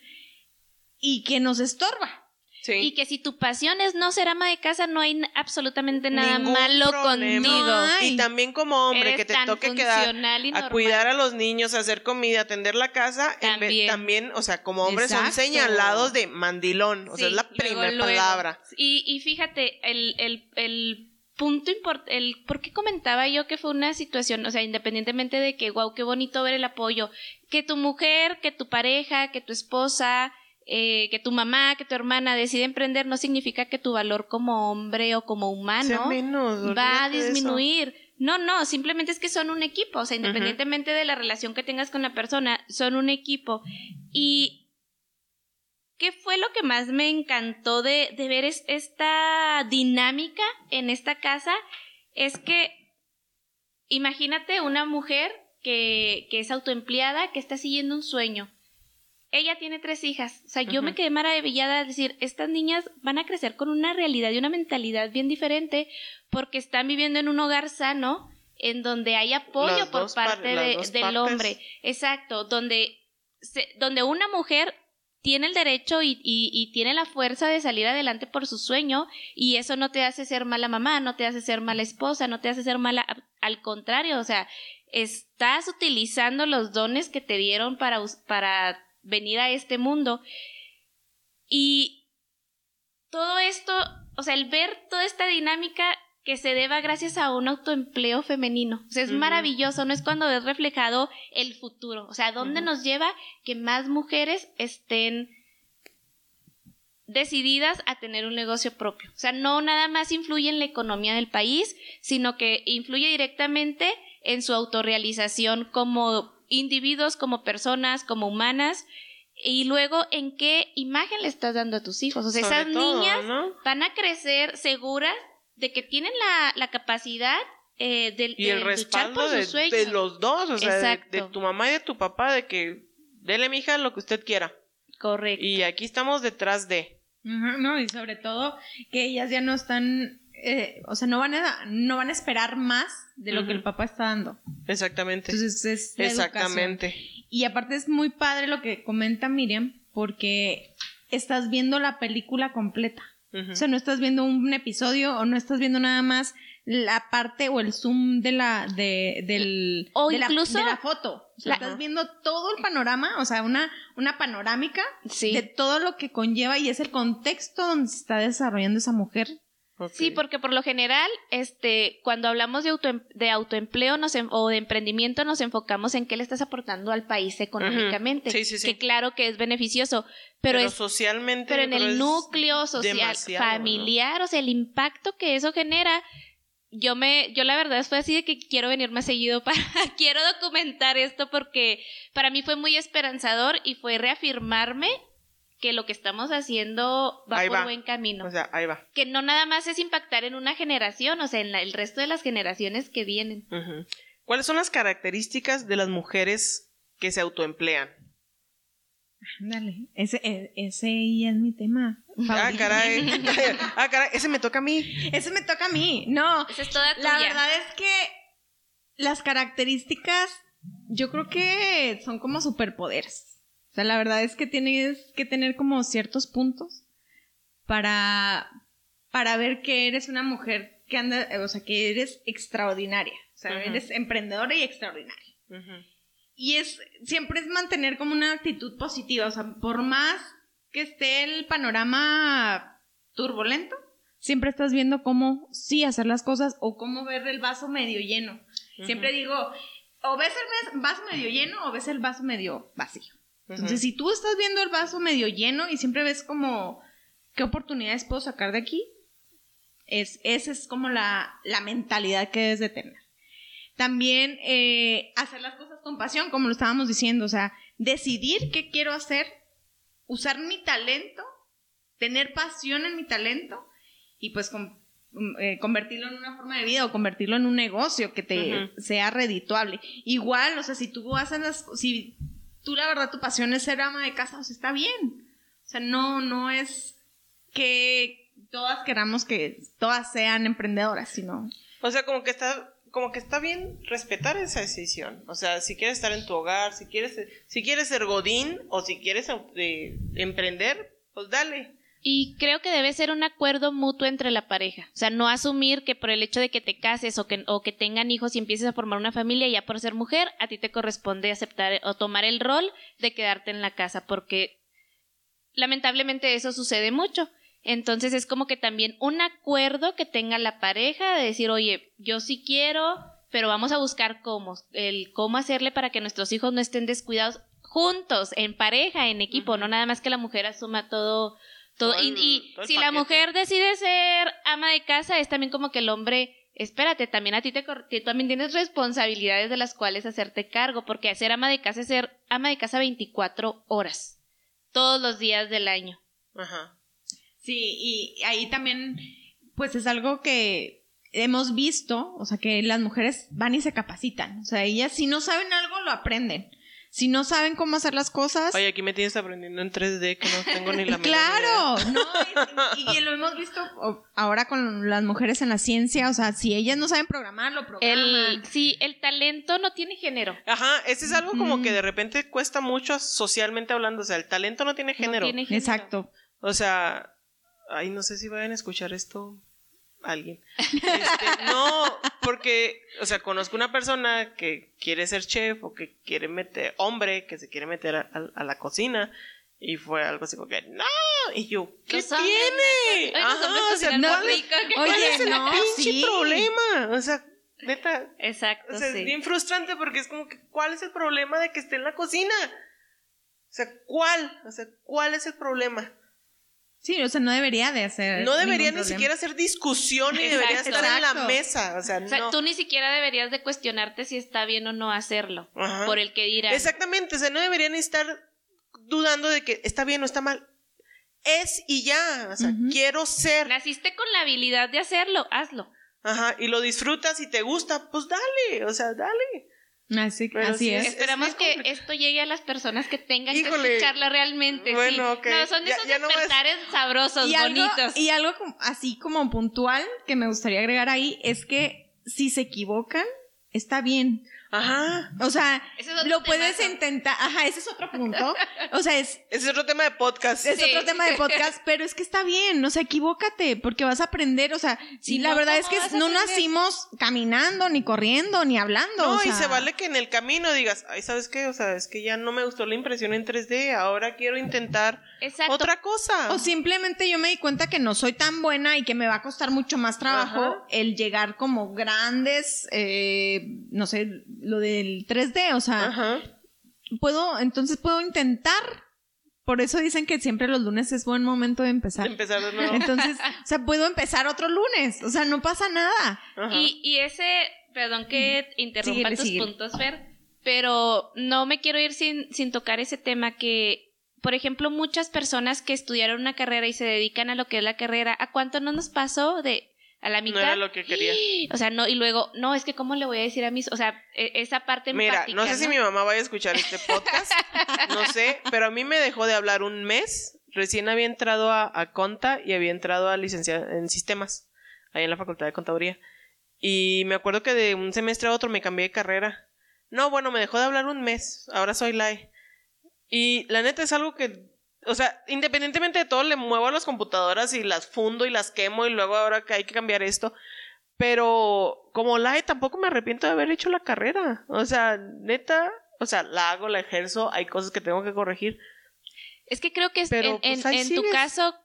y que nos estorba. Sí. Y que si tu pasión es no ser ama de casa, no hay absolutamente nada Ningún malo problema. contigo. Y también como hombre, Eres que te toque quedar a cuidar a los niños, a hacer comida, atender la casa, en vez- También. también, o sea, como hombres son señalados de mandilón, o sea, es la primera palabra. Y, y fíjate, el, el, el punto importante, el por qué comentaba yo que fue una situación, o sea, independientemente de que, wow, qué bonito ver el apoyo, que tu mujer, que tu pareja, que tu esposa, eh, que tu mamá, que tu hermana decide emprender, no significa que tu valor como hombre o como humano menos, va a eso. disminuir. No, no, simplemente es que son un equipo, o sea, independientemente de la relación que tengas con la persona, son un equipo. Y ¿qué fue lo que más me encantó de, de ver es- esta dinámica en esta casa? Es que imagínate una mujer que, que es autoempleada, que está siguiendo un sueño. Ella tiene tres hijas. O sea, yo me quedé maravillada de decir, estas niñas van a crecer con una realidad y una mentalidad bien diferente porque están viviendo en un hogar sano en donde hay apoyo Las por par- parte de- del partes. hombre. Exacto, donde, se- donde una mujer tiene el derecho y, y- y tiene la fuerza de salir adelante por su sueño y eso no te hace ser mala mamá, no te hace ser mala esposa, no te hace ser mala, al contrario, o sea, estás utilizando los dones que te dieron para, para venir a este mundo y todo esto, o sea, el ver toda esta dinámica que se deba gracias a un autoempleo femenino. O sea, es maravilloso, no es cuando ves reflejado el futuro. O sea, ¿dónde nos lleva que más mujeres estén decididas a tener un negocio propio? O sea, no nada más influye en la economía del país, sino que influye directamente en su autorrealización como individuos, como personas, como humanas, y luego en qué imagen le estás dando a tus hijos. O sea, Sobre esas todo, niñas ¿no? van a crecer seguras de que tienen la, la capacidad eh, de, Y de el luchar respaldo por sus de, sueños. de los dos, o sea, de, tu mamá y de tu papá, de que dele, mija, lo que usted quiera. Correcto. Y aquí estamos detrás de. No, y sobre todo que ellas ya no están, eh, o sea, no van a, no van a esperar más de lo que el papá está dando. Exactamente. Entonces es la educación. Exactamente. Y aparte es muy padre lo que comenta Miriam, porque estás viendo la película completa. O sea, no estás viendo un episodio o no estás viendo nada más la parte o el zoom de la de del O de la- incluso- de la foto. O sea, la- estás viendo todo el panorama, o sea, una una panorámica Sí. de todo lo que conlleva y es el contexto donde se está desarrollando esa mujer. Sí, porque por lo general, este, cuando hablamos de, autoem- de autoempleo nos o de emprendimiento, nos enfocamos en qué le estás aportando al país económicamente. Sí, sí, sí. Que claro que es beneficioso, pero, Pero, es socialmente. pero en el es núcleo social, familiar, o sea, el impacto que eso genera, yo me, yo la verdad fue así de que quiero venir más seguido para, quiero documentar esto porque para mí fue muy esperanzador y fue reafirmarme que lo que estamos haciendo va Ahí por va. buen camino. O sea, ahí va. que no nada más es impactar en una generación, o sea, en la- el resto de las generaciones que vienen. ¿Cuáles son las características de las mujeres que se autoemplean? Dale, ese e- ese ya es mi tema. Ah, caray. ah, caray. Ese me toca a mí. Ese me toca a mí. No, Esa es toda tuya. La verdad es que las características, yo creo que son como superpoderes. O sea, la verdad es que tienes que tener como ciertos puntos para, para ver que eres una mujer que anda, o sea, que eres extraordinaria. O sea, eres emprendedora y extraordinaria. Y es, siempre es mantener como una actitud positiva. O sea, por más que esté el panorama turbulento, siempre estás viendo cómo sí hacer las cosas o cómo ver el vaso medio lleno. Siempre digo, o ves el vaso medio lleno o ves el vaso medio vacío. Entonces, si tú estás viendo el vaso medio lleno y siempre ves como qué oportunidades puedo sacar de aquí, es, esa es como la, la mentalidad que debes de tener. También eh, hacer las cosas con pasión, como lo estábamos diciendo, o sea, decidir qué quiero hacer, usar mi talento, tener pasión en mi talento y pues con- mm, eh, convertirlo en una forma de vida o convertirlo en un negocio que te sea redituable. Igual, o sea, si tú haces las, si tú la verdad tu pasión es ser ama de casa, o sea, está bien. O sea, no, no es que todas queramos que todas sean emprendedoras, sino... O sea, como que está como que está bien respetar esa decisión. O sea, si quieres estar en tu hogar, si quieres, si quieres ser godín o si quieres eh, emprender, pues dale. Y creo que debe ser un acuerdo mutuo entre la pareja. O sea, no asumir que por el hecho de que te cases o que, o que tengan hijos y empieces a formar una familia, ya por ser mujer, a ti te corresponde aceptar o tomar el rol de quedarte en la casa, porque lamentablemente eso sucede mucho. Entonces es como que también un acuerdo que tenga la pareja de decir, oye, yo sí quiero, pero vamos a buscar cómo, el cómo hacerle para que nuestros hijos no estén descuidados juntos, en pareja, en equipo, no nada más que la mujer asuma todo, todo. y, si la mujer decide ser ama de casa, es también como que el hombre, espérate, también a ti te, tú también tienes responsabilidades de las cuales hacerte cargo, porque hacer ama de casa es ser ama de casa 24 horas, todos los días del año. Ajá. Sí, y ahí también, pues es algo que hemos visto, o sea, que las mujeres van y se capacitan. O sea, ellas si no saben algo, lo aprenden. Si no saben cómo hacer las cosas. Oye, aquí me tienes aprendiendo en 3D que no tengo ni la Claro, no, y, lo hemos visto ahora con las mujeres en la ciencia, o sea, si ellas no saben programar, lo programan. El, sí, el talento no tiene género. Ajá, ese es algo como que de repente cuesta mucho socialmente hablando, o sea, el talento no tiene género. No tiene género. Exacto. O sea, Ay, no sé si vayan a escuchar esto alguien. Este, no, porque, o sea, conozco una persona que quiere ser chef o que quiere meter, hombre, que se quiere meter a, la cocina. Y fue algo así como que, no, y yo, ¿qué tiene? Ajá, o sea, no, Oye, es el no, pinche problema? O sea, neta. Exacto. O sea, es bien frustrante porque es como que, ¿cuál es el problema de que esté en la cocina? O sea, ¿cuál? O sea, ¿cuál es el problema? Sí, o sea, no debería de hacer. No debería ni siquiera hacer discusión y debería estar en la mesa. O sea, tú ni siquiera deberías de cuestionarte si está bien o no hacerlo. Por el que dirá. Exactamente, o sea, no deberían ni estar dudando de que está bien o está mal. Es y ya, o sea, quiero ser. Naciste con la habilidad de hacerlo, hazlo. Ajá, y lo disfrutas y te gusta, pues dale, o sea, dale. Así, así es. Esperamos que esto llegue a las personas que tengan que escucharla realmente. Bueno, sí. No, son esos despertares sabrosos, bonitos. y algo así como puntual que me gustaría agregar ahí es que si se equivocan, está bien. Ajá. O sea, lo puedes intentar. Ajá, ese es otro punto. O sea, es. Ese es otro tema de podcast. Es otro tema de podcast, pero es que está bien. O sea, equivócate, porque vas a aprender. O sea, sí, la verdad es que no nacimos caminando, ni corriendo, ni hablando. No, y se vale que en el camino digas, ay, ¿sabes qué? O sea, es que ya no me gustó la impresión en 3D, ahora quiero intentar otra cosa. O simplemente yo me di cuenta que no soy tan buena y que me va a costar mucho más trabajo el llegar como grandes, eh, no sé, lo del 3D, o sea, puedo, entonces puedo intentar. Por eso dicen que siempre los lunes es buen momento de empezar. empezar de nuevo. Entonces, o sea, puedo empezar otro lunes, o sea, no pasa nada. Y, y ese, perdón que interrumpa tus puntos, Fer, pero no me quiero ir sin, sin tocar ese tema que por ejemplo, muchas personas que estudiaron una carrera y se dedican a lo que es la carrera, ¿a cuánto no nos pasó de a la mitad. No era lo que quería. O sea, no, y luego, no, es que cómo le voy a decir a mis, o sea, e, esa parte Mira, no sé si mi mamá vaya a escuchar este podcast, no sé, pero a mí me dejó de hablar un mes, recién había entrado a, Conta y había entrado a licenciar en sistemas, ahí en la Facultad de Contaduría. Y me acuerdo que de un semestre a otro me cambié de carrera. No, bueno, me dejó de hablar un mes, ahora soy LAE. Y la neta es algo que o sea, independientemente de todo, le muevo a las computadoras y las fundo y las quemo y luego ahora que hay que cambiar esto. Pero como LAE tampoco me arrepiento de haber hecho la carrera. O sea, neta, o sea, la hago, la ejerzo, hay cosas que tengo que corregir. Es que creo que es en, pues, en, tu caso,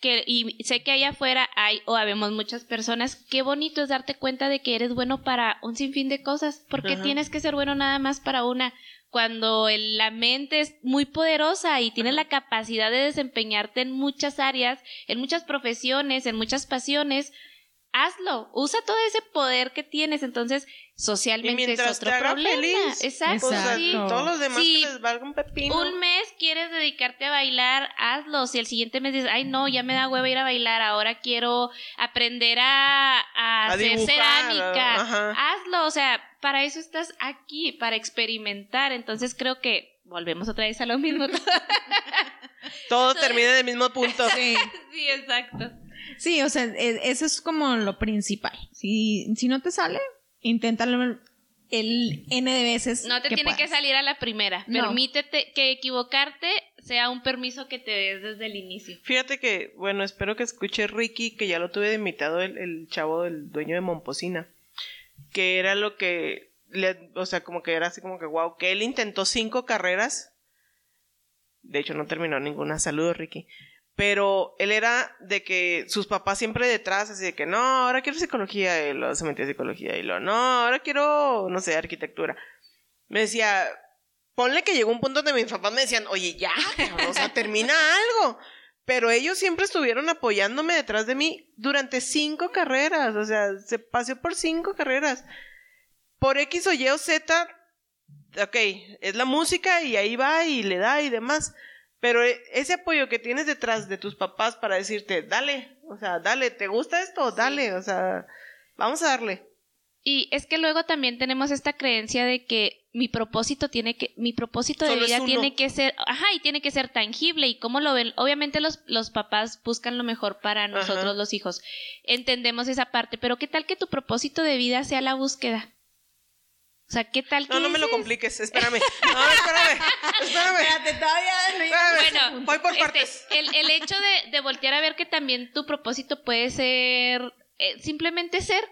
que, y sé que allá afuera hay o habemos muchas personas, qué bonito es darte cuenta de que eres bueno para un sinfín de cosas, porque tienes que ser bueno nada más para una cuando la mente es muy poderosa y tienes la capacidad de desempeñarte en muchas áreas, en muchas profesiones, en muchas pasiones, hazlo, usa todo ese poder que tienes, entonces socialmente es otro problema. Exacto. Todos los demás les valga un pepino. Un mes quieres dedicarte a bailar, hazlo. Si el siguiente mes dices, ay no, ya me da hueva ir a bailar, ahora quiero aprender a, hacer cerámica, hazlo. O sea, para eso estás aquí, para experimentar. Entonces creo que volvemos otra vez a lo mismo. Todo termina en el mismo punto. Sí, sí exacto. Sí, o sea, e- eso es como lo principal. Si, si no te sale, inténtalo el N de veces. No te tiene que salir a la primera. No. Permítete que equivocarte sea un permiso que te des desde el inicio. Fíjate que, bueno, espero que escuche Ricky, que ya lo tuve de invitado, el, el chavo del dueño de Momposina, que era lo que, le- o sea, como que era así como que, wow, que él intentó cinco carreras, de hecho no terminó ninguna, saludos Ricky, pero él era de que sus papás siempre detrás, así de que, no, ahora quiero psicología, y luego se metió a psicología, y luego, no, ahora quiero, no sé, arquitectura. Me decía, ponle que llegó un punto donde mis papás me decían, oye, ya, o sea, termina algo. Pero ellos siempre estuvieron apoyándome detrás de mí durante cinco carreras, o sea, se paseó por cinco carreras. Por X o Y o Z, ok, es la música y ahí va y le da y demás. Pero e- ese apoyo que tienes detrás de tus papás para decirte, dale, o sea, dale, ¿te gusta esto? Dale, o sea, vamos a darle. Y es que luego también tenemos esta creencia de que mi propósito tiene que, mi propósito de Solo vida tiene que ser, ajá, y tiene que ser tangible. ¿Y cómo lo ven? Obviamente los, los papás buscan lo mejor para nosotros Ajá. los hijos. Entendemos esa parte, pero ¿qué tal que tu propósito de vida sea la búsqueda? O sea, ¿qué tal que No, no me lo compliques, espérame. No, espérame, espérame. Espérate, todavía no Espérame. Bueno, voy por Este, partes. el, el hecho de, de voltear a ver que también tu propósito puede ser eh, simplemente ser.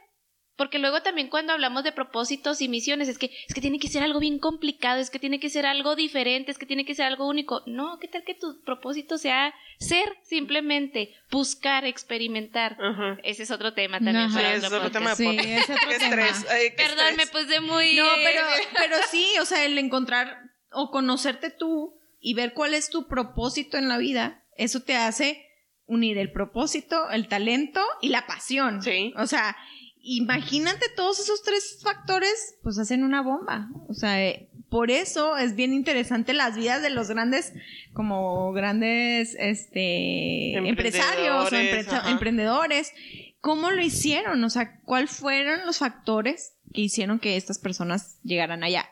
Porque luego también cuando hablamos de propósitos y misiones es que es que tiene que ser algo bien complicado, es que tiene que ser algo diferente, es que tiene que ser algo único. No, ¿qué tal que tu propósito sea ser simplemente, buscar, experimentar? Ese es otro tema también Ajá. para Sí, es otro tema Sí, es otro Qué tema. estrés. ay, qué Perdón, me puse muy... No, pero, pero sí, o sea, el encontrar o conocerte tú y ver cuál es tu propósito en la vida, eso te hace unir el propósito, el talento y la pasión. Sí. O sea, imagínate todos esos tres factores, pues hacen una bomba. O sea, eh, por eso es bien interesante las vidas de los grandes, como grandes, este, empresarios o Emprendedores, empresa- ajá. emprendedores. ¿Cómo lo hicieron? O sea, ¿cuáles fueron los factores que hicieron que estas personas llegaran allá?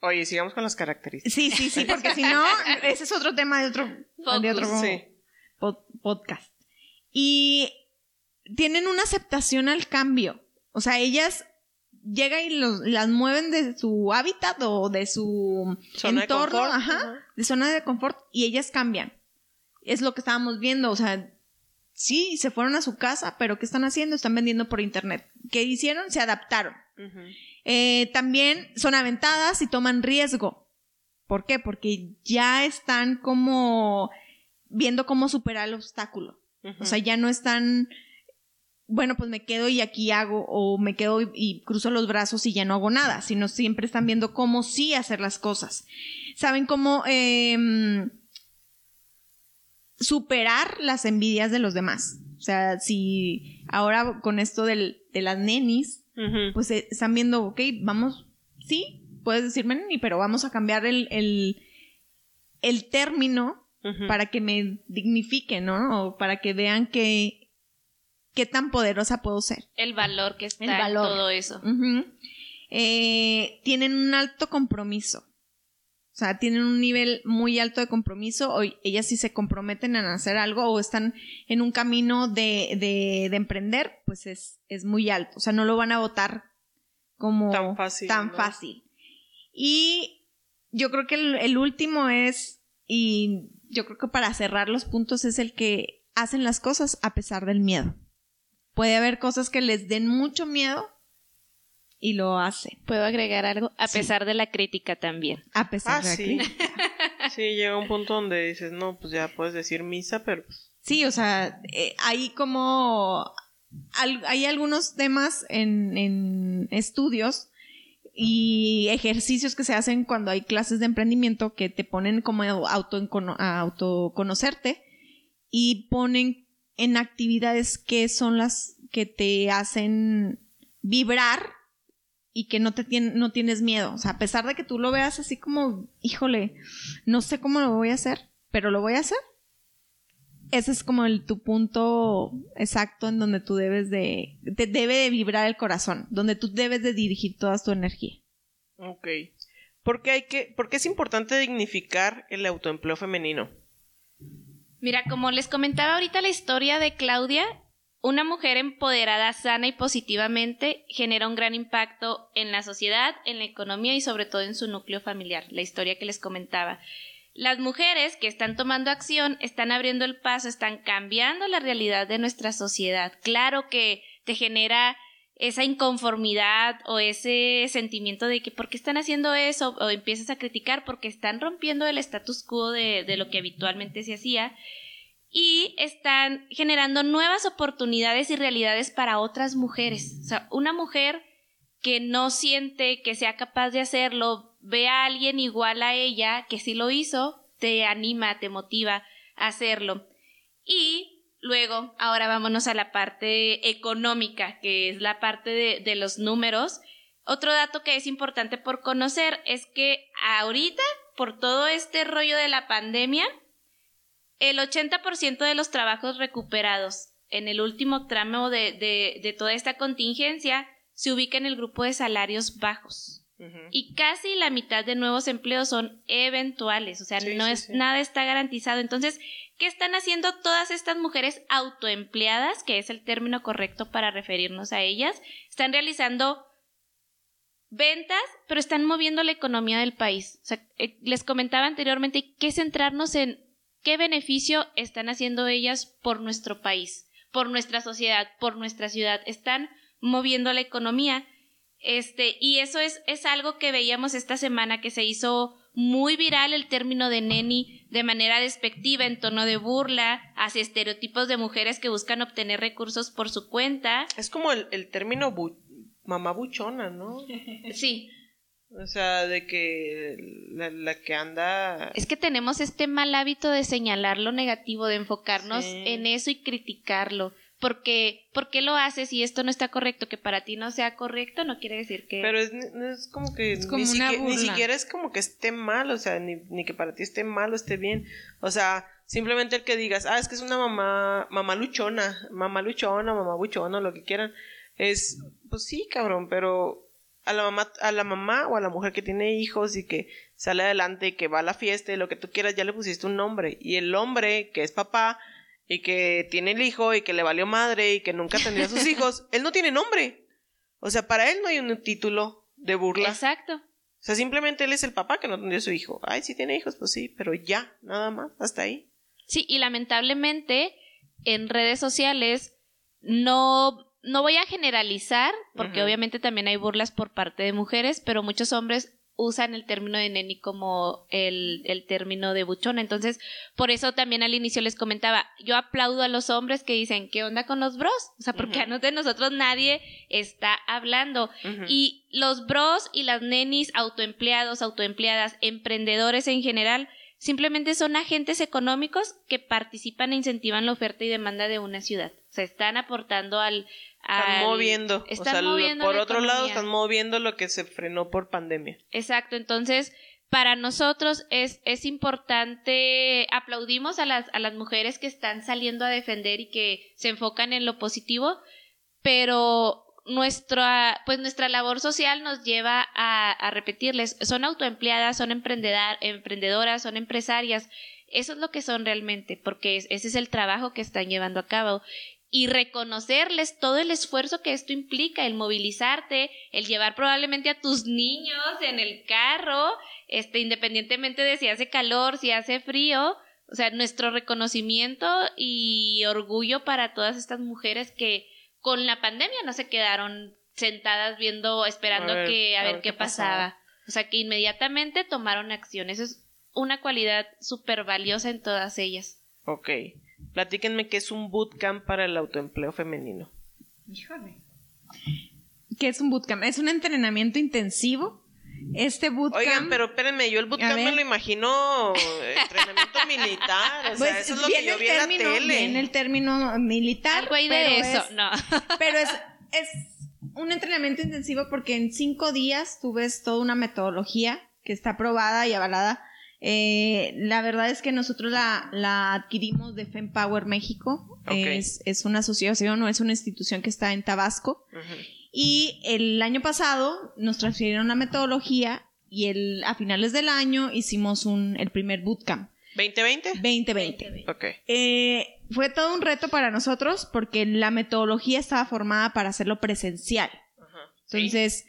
Oye, sigamos con las características. Sí, sí, sí, porque si no, ese es otro tema de otro, de otro Focus, Sí. pod- podcast. Y tienen una aceptación al cambio. O sea, ellas llegan y los, las mueven de su hábitat o de su Zona de entorno, confort, ajá, de zona de confort, y ellas cambian. Es lo que estábamos viendo, o sea, sí, se fueron a su casa, pero ¿qué están haciendo? Están vendiendo por internet. ¿Qué hicieron? Se adaptaron. Eh, también son aventadas y toman riesgo. ¿Por qué? Porque ya están como viendo cómo superar el obstáculo. O sea, ya no están, bueno, pues me quedo y aquí hago, o me quedo y, y cruzo los brazos y ya no hago nada, sino siempre están viendo cómo sí hacer las cosas. Saben cómo em, superar las envidias de los demás. O sea, si ahora con esto del- de las nenis, pues eh, están viendo, ok, vamos, sí, puedes decirme neni, pero vamos a cambiar el, el, el término para que me dignifiquen, ¿no? O para que vean que qué tan poderosa puedo ser. El valor que está El en todo eso. Eh, tienen un alto compromiso. O sea, tienen un nivel muy alto de compromiso. O ellas si se comprometen en hacer algo o están en un camino de, de, de emprender, pues es, es muy alto. O sea, no lo van a votar como Tan fácil, tan ¿no? fácil. Y yo creo que el, el último es, y yo creo que para cerrar los puntos es el que hacen las cosas a pesar del miedo. Puede haber cosas que les den mucho miedo y lo hacen ¿Puedo agregar algo? A Sí. pesar de la crítica también. a pesar Ah, de la sí. crítica. Sí, llega un punto donde dices, no, pues ya puedes decir misa, pero pues, Sí, o sea, eh, hay como al- hay algunos temas en, en estudios y ejercicios que se hacen cuando hay clases de emprendimiento que te ponen como auto, a autoconocerte y ponen en actividades que son las que te hacen vibrar y que no te no tienes miedo. O sea, a pesar de que tú lo veas así como, híjole, no sé cómo lo voy a hacer, pero lo voy a hacer. Ese es como el, tu punto exacto en donde tú debes de, te debe de vibrar el corazón, donde tú debes de dirigir toda tu energía. ok. ¿Por qué hay que, por qué es importante dignificar el autoempleo femenino? Mira, como les comentaba ahorita la historia de Claudia, una mujer empoderada, sana y positivamente genera un gran impacto en la sociedad, en la economía y sobre todo en su núcleo familiar, la historia que les comentaba. Las mujeres que están tomando acción están abriendo el paso, están cambiando la realidad de nuestra sociedad. Claro que te genera esa inconformidad o ese sentimiento de que por qué están haciendo eso o empiezas a criticar porque están rompiendo el status quo de, lo que habitualmente se hacía y están generando nuevas oportunidades y realidades para otras mujeres. O sea, una mujer que no siente que sea capaz de hacerlo, ve a alguien igual a ella que sí lo hizo, te anima, te motiva a hacerlo. Y luego, ahora vámonos a la parte económica, que es la parte de, de los números. Otro dato que es importante por conocer es que ahorita, por todo este rollo de la pandemia, el 80% de los trabajos recuperados en el último tramo de, de, de toda esta contingencia se ubica en el grupo de salarios bajos. Y casi la mitad de nuevos empleos son eventuales, o sea, no es nada está garantizado. Entonces, ¿qué están haciendo todas estas mujeres autoempleadas, que es el término correcto para referirnos a ellas? Están realizando ventas, pero están moviendo la economía del país. O sea, eh, les comentaba anteriormente que centrarnos en qué beneficio están haciendo ellas por nuestro país, por nuestra sociedad, por nuestra ciudad. Están moviendo la economía. Este, y eso es, es algo que veíamos esta semana que se hizo muy viral el término de neni de manera despectiva, en tono de burla, hacia estereotipos de mujeres que buscan obtener recursos por su cuenta. Es como el, el término mamá buchona, ¿no? Sí. O sea, de que la, la, que anda... Es que tenemos este mal hábito de señalar lo negativo, de enfocarnos sí. en eso y criticarlo porque ¿por qué lo haces y esto no está correcto? Que para ti no sea correcto no quiere decir que... Pero es, es como que es como ni, siquiera, ni, siquiera, es como que esté mal, o sea, ni, ni, que para ti esté mal o esté bien. O sea, simplemente el que digas, ah, es que es una mamá, mamá luchona, mamá luchona, mamá buchona, lo que quieran. Es, pues sí, cabrón, pero a la mamá, a la mamá o a la mujer que tiene hijos y que sale adelante y que va a la fiesta y lo que tú quieras, ya le pusiste un nombre. Y el hombre, que es papá, y que tiene el hijo y que le valió madre y que nunca tendría a sus hijos, él no tiene nombre. O sea, para él no hay un título de burla. Exacto. O sea, simplemente él es el papá que no tendría a su hijo. Ay, sí tiene hijos, pues sí, pero ya, nada más, hasta ahí. Sí, y lamentablemente en redes sociales no no voy a generalizar, porque uh -huh. obviamente también hay burlas por parte de mujeres, pero muchos hombres usan el término de neni como el, el término de buchona. Entonces, por eso también al inicio les comentaba, yo aplaudo a los hombres que dicen, ¿qué onda con los bros? O sea, porque uh -huh. de nosotros nadie está hablando. Uh -huh. Y los bros y las nenis, autoempleados, autoempleadas, emprendedores en general, simplemente son agentes económicos que participan e incentivan la oferta y demanda de una ciudad. O sea, están aportando al... al están moviendo. Están o sea, moviendo por otro economía. lado, están moviendo lo que se frenó por pandemia. Exacto. Entonces, para nosotros es, es importante, aplaudimos a las, a las mujeres que están saliendo a defender y que se enfocan en lo positivo, pero nuestra, pues nuestra labor social nos lleva a, a repetirles, son autoempleadas, son emprendedoras, son empresarias, eso es lo que son realmente, porque es, ese es el trabajo que están llevando a cabo. Y reconocerles todo el esfuerzo que esto implica, el movilizarte, el llevar probablemente a tus niños en el carro, este, independientemente de si hace calor, si hace frío, o sea, nuestro reconocimiento y orgullo para todas estas mujeres que, con la pandemia no se quedaron sentadas viendo, esperando a ver, que, a, a ver, qué, qué pasaba. pasaba. O sea, que inmediatamente tomaron acción. Eso es una cualidad súper valiosa en todas ellas. Ok. Platíquenme qué es un bootcamp para el autoempleo femenino. Híjole. ¿Qué es un bootcamp? Es un entrenamiento intensivo. Este bootcamp. Oigan, pero espérenme, yo el bootcamp me lo imagino entrenamiento militar. O sea, pues eso es lo que yo vi en la tele. En el término militar. Algo de eso, es, no. Pero es, es un entrenamiento intensivo porque en cinco días tú ves toda una metodología que está aprobada y avalada eh, la verdad es que nosotros la, la adquirimos de FemPower México. Okay. Es, es, una asociación o es una institución que está en Tabasco. Uh -huh. Y el año pasado nos transfirieron la metodología y el, a finales del año hicimos un, el primer bootcamp. ¿2020? 2020. Ok. Eh, fue todo un reto para nosotros porque la metodología estaba formada para hacerlo presencial. Ajá. Entonces,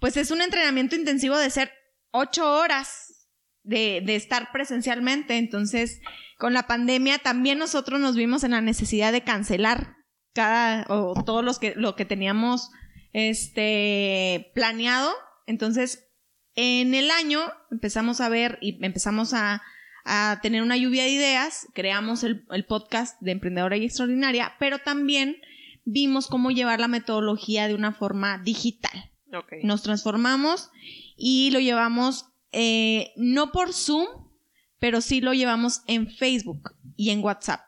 pues es un entrenamiento intensivo de ser ocho horas de, de estar presencialmente. Entonces, con la pandemia también nosotros nos vimos en la necesidad de cancelar cada o todos los que lo que teníamos este planeado. Entonces, en el año empezamos a ver y empezamos a, a tener una lluvia de ideas, creamos el, el podcast de Emprendedora y Extraordinaria, pero también vimos cómo llevar la metodología de una forma digital. Nos transformamos y lo llevamos eh, no por Zoom, pero sí lo llevamos en Facebook y en WhatsApp.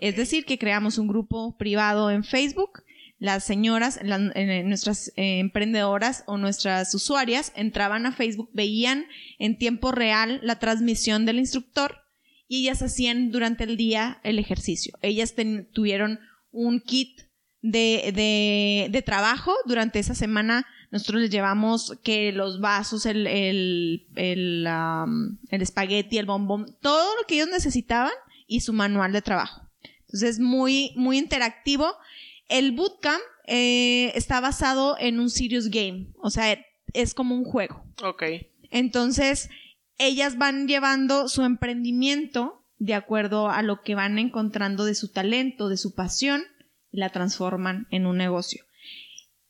Es decir, que creamos un grupo privado en Facebook. Las señoras, la- eh, nuestras eh, emprendedoras o nuestras usuarias entraban a Facebook, veían en tiempo real la transmisión del instructor y ellas hacían durante el día el ejercicio. Ellas ten- tuvieron un kit de, de, de trabajo durante esa semana. Nosotros les llevamos que los vasos, el, el, el, espagueti, el bombón, todo lo que ellos necesitaban y su manual de trabajo. Entonces, muy, muy interactivo. El bootcamp eh, está basado en un serious game, o sea, es como un juego. Ok. Entonces, ellas van llevando su emprendimiento de acuerdo a lo que van encontrando de su talento, de su pasión, y la transforman en un negocio.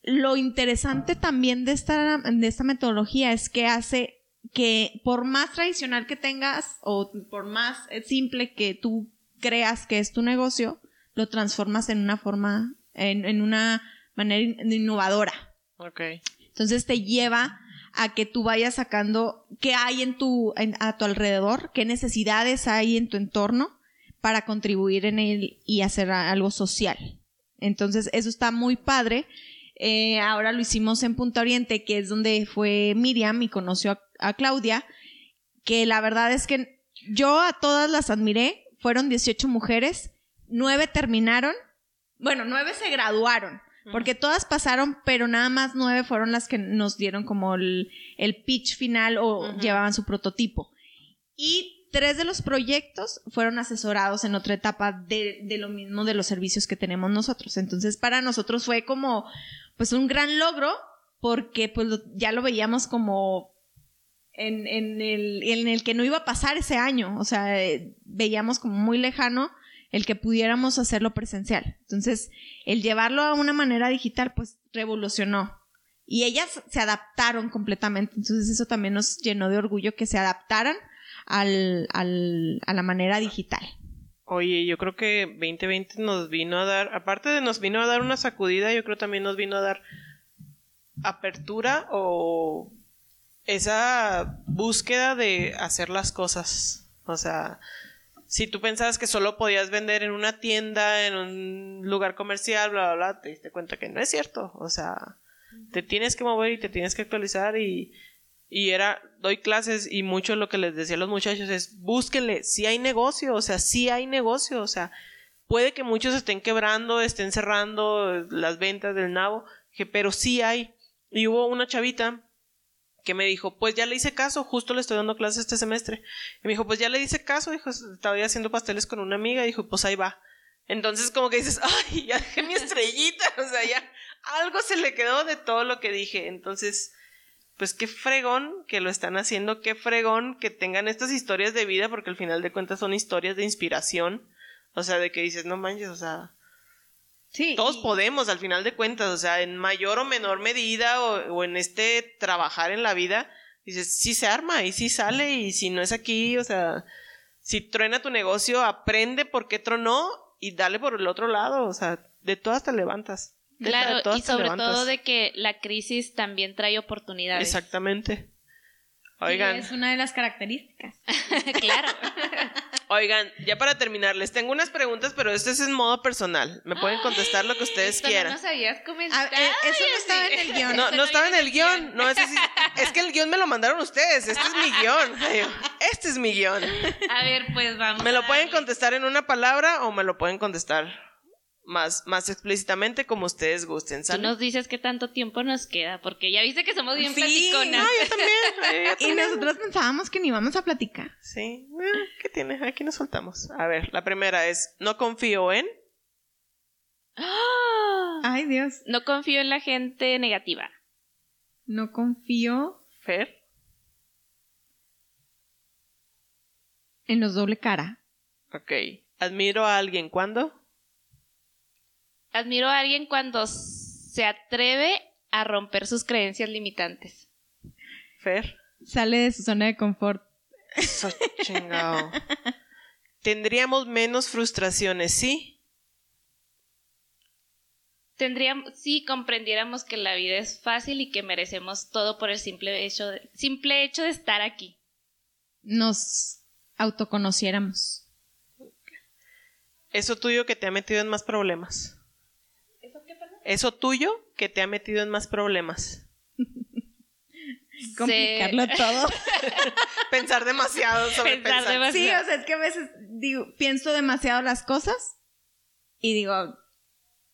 Lo interesante también de esta, de esta metodología es que hace que por más tradicional que tengas o por más simple que tú creas que es tu negocio, lo transformas en una forma, en, en una manera in- innovadora. Ok. Entonces te lleva a que tú vayas sacando qué hay en tu, en- a tu alrededor, qué necesidades hay en tu entorno para contribuir en él y hacer algo social. Entonces eso está muy padre. Eh, ahora lo hicimos en Punta Oriente, que es donde fue Miriam y conoció a, a Claudia, que la verdad es que yo a todas las admiré. Fueron 18 mujeres, nueve terminaron, bueno, nueve se graduaron, porque todas pasaron, pero nada más nueve fueron las que nos dieron como el, el pitch final o llevaban su prototipo. Y tres de los proyectos fueron asesorados en otra etapa de, de lo mismo de los servicios que tenemos nosotros. Entonces, para nosotros fue como, pues, un gran logro, porque pues lo- ya lo veíamos como en, en el, en el que no iba a pasar ese año. O sea, eh, veíamos como muy lejano el que pudiéramos hacerlo presencial. Entonces, el llevarlo a una manera digital, pues revolucionó. Y ellas se adaptaron completamente. Entonces, eso también nos llenó de orgullo que se adaptaran al, al, a la manera digital. Oye, yo creo que 2020 nos vino a dar, aparte de nos vino a dar una sacudida, yo creo también nos vino a dar apertura o esa búsqueda de hacer las cosas. O sea, si tú pensabas que solo podías vender en una tienda, en un lugar comercial, bla, bla, bla, te diste cuenta que no es cierto. O sea, te tienes que mover y te tienes que actualizar y, y era, doy clases y mucho lo que les decía a los muchachos es, búsquenle, si hay negocio, o sea, sí hay negocio, o sea, puede que muchos estén quebrando, estén cerrando las ventas del nabo, que, pero sí hay. Y hubo una chavita que me dijo, pues ya le hice caso, justo le estoy dando clases este semestre. Y me dijo, pues ya le hice caso, dijo, estaba haciendo pasteles con una amiga, dijo, pues ahí va. Entonces como que dices, ay, ya dejé mi estrellita, o sea, ya algo se le quedó de todo lo que dije. Entonces, pues qué fregón que lo están haciendo, qué fregón que tengan estas historias de vida, porque al final de cuentas son historias de inspiración. O sea, de que dices, no manches, o sea, Sí. todos podemos al final de cuentas, o sea, en mayor o menor medida o, o en este trabajar en la vida, dices, sí se arma y sí sale y si no es aquí, o sea, si truena tu negocio, aprende por qué tronó y dale por el otro lado, o sea, de todas te levantas. Claro, y sobre todo de que la crisis también trae oportunidades. Exactamente. sí, Oigan, es una de las características. claro. oigan, ya para terminar, les tengo unas preguntas, pero esto es en modo personal. Me pueden contestar lo que ustedes Esto quieran. No nos habías Ah, eh, eso no estaba en el guion. No, no estaba en el guion. No, ese sí- es que el guion me lo mandaron ustedes. Este es mi guion. Este es mi guion. A ver, pues vamos. ¿Me lo pueden contestar en una palabra o me lo pueden contestar más, más explícitamente como ustedes gusten, Tú nos dices qué tanto tiempo nos queda, porque ya viste que somos bien Sí, platiconas. no, yo también. yo Y nosotros pensábamos que ni vamos a platicar. Sí, eh, ¿qué tiene? Aquí nos soltamos. A ver, la primera es, no confío en... ¡Ah! Ay, Dios. No confío en la gente negativa. No confío Fer. en los doble cara. Ok. Admiro a alguien cuando... Admiro a alguien cuando se atreve a romper sus creencias limitantes. Fer. Sale de su zona de confort. Eso chingado. Tendríamos menos frustraciones, ¿sí? Tendríamos, si comprendiéramos que la vida es fácil y que merecemos todo por el simple hecho de, simple hecho de estar aquí. Nos autoconociéramos. Eso tuyo que te ha metido en más problemas. Eso tuyo que te ha metido en más problemas. Complicarlo todo. Pensar demasiado sobre Pensar pensar. demasiado. Sí, o sea, es que a veces digo, pienso demasiado las cosas y digo,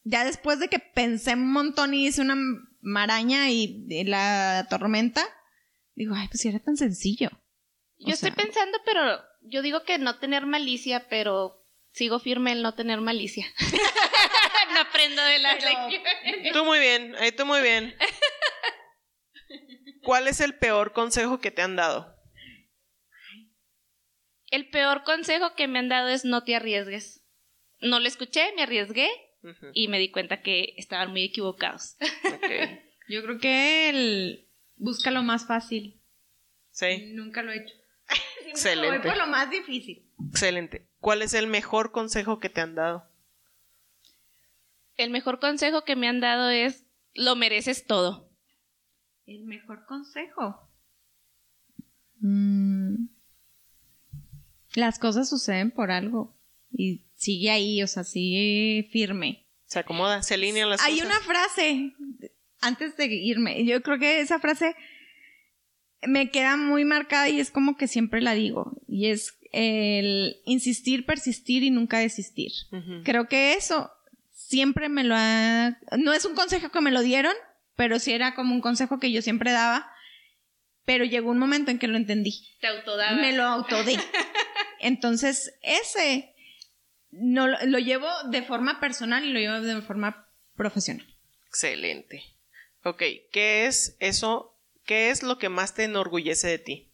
ya después de que pensé un montón y hice una maraña y, y la tormenta, digo, ay, pues si era tan sencillo. Yo O estoy sea- pensando, pero yo digo que no tener malicia, pero sigo firme en no tener malicia. no aprendo de la Pero- lección. Tú muy bien, ahí tú muy bien. ¿Cuál es el peor consejo que te han dado? El peor consejo que me han dado es no te arriesgues. No lo escuché, me arriesgué y me di cuenta que estaban muy equivocados. Yo creo que el busca lo más fácil. Sí, Nunca lo he hecho. excelente. Voy por lo más difícil. Excelente. ¿Cuál es el mejor consejo que te han dado? El mejor consejo que me han dado es lo mereces todo. El mejor consejo. Mm. Las cosas suceden por algo. Y sigue ahí, o sea, sigue firme. Se acomoda, se alinean las Hay cosas. una frase, antes de irme, yo creo que esa frase me queda muy marcada y es como que siempre la digo. Y es el insistir, persistir y nunca desistir. Creo que eso siempre me lo ha... No es un consejo que me lo dieron, pero sí era como un consejo que yo siempre daba. Pero llegó un momento en que lo entendí. Te autodabas. Me lo autodé. Entonces, ese no lo, lo llevo de forma personal y lo llevo de forma profesional. Excelente. Ok, ¿qué es eso? ¿Qué es lo que más te enorgullece de ti?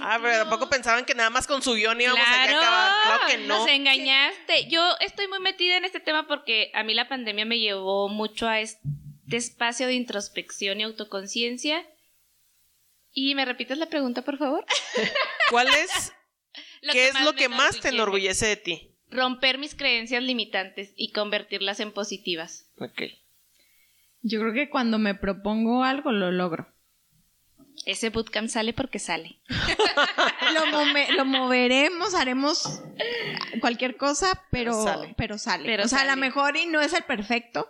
Ah, pero tampoco pensaban que nada más con su guion íbamos aquí a Claro, acabar. Claro que no. Nos engañaste. Yo estoy muy metida en este tema porque a mí la pandemia me llevó mucho a este espacio de introspección y autoconciencia. Y me repites la pregunta, por favor. ¿Cuál es? Lo ¿Qué es lo que más te enorgullece de ti? Romper mis creencias limitantes y convertirlas en positivas. Ok. Yo creo que cuando me propongo algo, lo logro. Ese bootcamp sale porque sale. Lo, moveremos, haremos cualquier cosa, pero, Pero sale. pero sale. Pero o sea, a lo sale. mejor y no es el perfecto,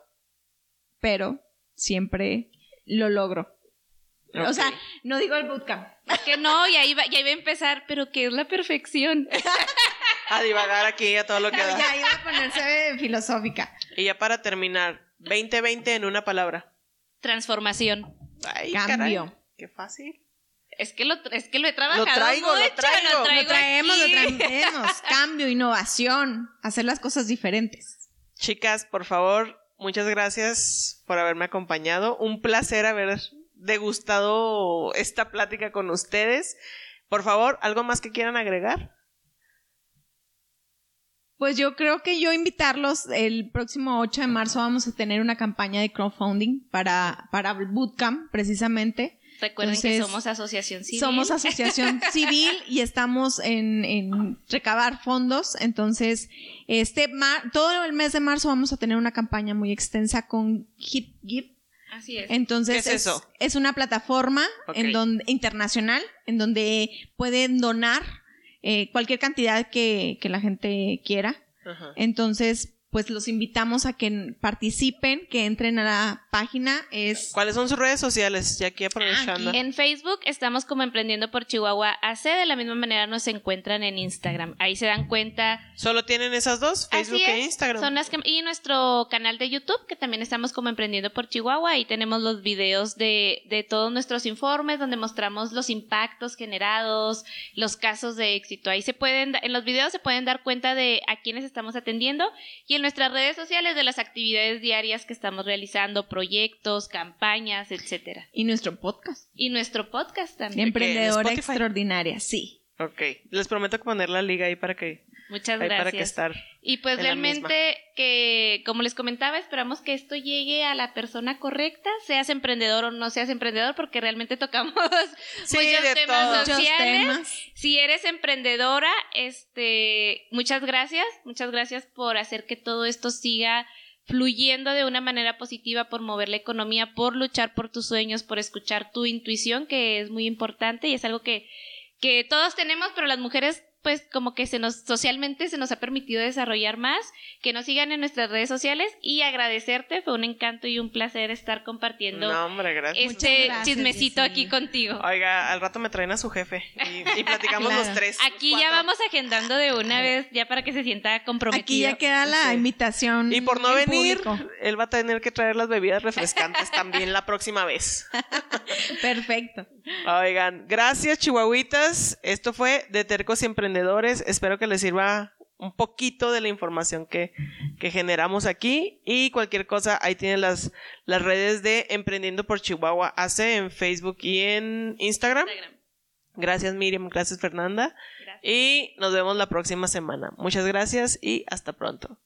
pero siempre lo logro. O sea, no digo el bootcamp. Es que no, y ahí, va, y ahí va a empezar, pero ¿qué es la perfección? a divagar aquí a todo lo que No, da. ya iba a ponerse filosófica. Y ya para terminar, 2020 en una palabra. Transformación. Ay, Cambio. caray, qué fácil. Es que lo, es que lo he trabajado Lo traigo, lo traigo. Lo Lo traemos, lo traemos. Cambio, innovación, hacer las cosas diferentes. Chicas, por favor, muchas gracias por haberme acompañado. Un placer haber degustado esta plática con ustedes. Por favor, ¿algo más que quieran agregar? Pues yo creo que yo invitarlos, el próximo 8 de marzo vamos a tener una campaña de crowdfunding para, para el bootcamp, precisamente. Recuerden que somos asociación civil. Somos asociación civil y estamos en, en recabar fondos. Entonces, este mar- todo el mes de marzo vamos a tener una campaña muy extensa con HipGive. Así es. Entonces, ¿Qué es eso? es una plataforma en donde, internacional en donde pueden donar eh, cualquier cantidad que, que la gente quiera. Entonces, pues los invitamos a que participen, que entren a la página. Es ¿Cuáles son sus redes sociales? Ya aquí aprovechando. En Facebook estamos como Emprendiendo por Chihuahua AC. De la misma manera nos encuentran en Instagram. Ahí se dan cuenta. ¿Solo tienen esas dos? Facebook Así e Instagram. son las que- y nuestro canal de YouTube, que también estamos como Emprendiendo por Chihuahua. Ahí tenemos los videos de, de todos nuestros informes, donde mostramos los impactos generados, los casos de éxito. Ahí se pueden, en los videos se pueden dar cuenta de a quienes estamos atendiendo y en nuestras redes sociales de las actividades diarias que estamos realizando, proyectos, campañas, etcétera. y nuestro podcast. Y nuestro podcast también. Emprendedora extraordinaria, sí. Ok. Les prometo poner la liga ahí para que, Muchas ahí para que gracias. estar. Y pues en la realmente que, como les comentaba, esperamos que esto llegue a la persona correcta, seas emprendedor o no seas emprendedor, porque realmente tocamos Sí, muchos de temas todo. Muchos sociales. temas. Si eres emprendedora, este, muchas gracias, muchas gracias por hacer que todo esto siga fluyendo de una manera positiva, por mover la economía, por luchar por tus sueños, por escuchar tu intuición, que es muy importante y es algo que, que todos tenemos, pero las mujeres pues como que se nos socialmente se nos ha permitido desarrollar más, que nos sigan en nuestras redes sociales y agradecerte, fue un encanto y un placer estar compartiendo No, hombre, gracias. este gracias, chismecito aquí contigo. Oiga, al rato me traen a su jefe y, y platicamos Claro. los tres. Aquí los ya vamos agendando de una vez, ya para que se sienta comprometido. Aquí ya queda la Sí. invitación. Y por no en venir, público. él va a tener que traer las bebidas refrescantes también la próxima vez. Perfecto. Oigan, gracias chihuahuitas. Esto fue de Tercos y Emprendedores. Espero que les sirva un poquito de la información que, que generamos aquí. Y cualquier cosa, ahí tienen las, las redes de Emprendiendo por Chihuahua AC en Facebook y en Instagram. Instagram. Gracias Miriam, gracias Fernanda. Gracias. Y nos vemos la próxima semana. Muchas gracias y hasta pronto.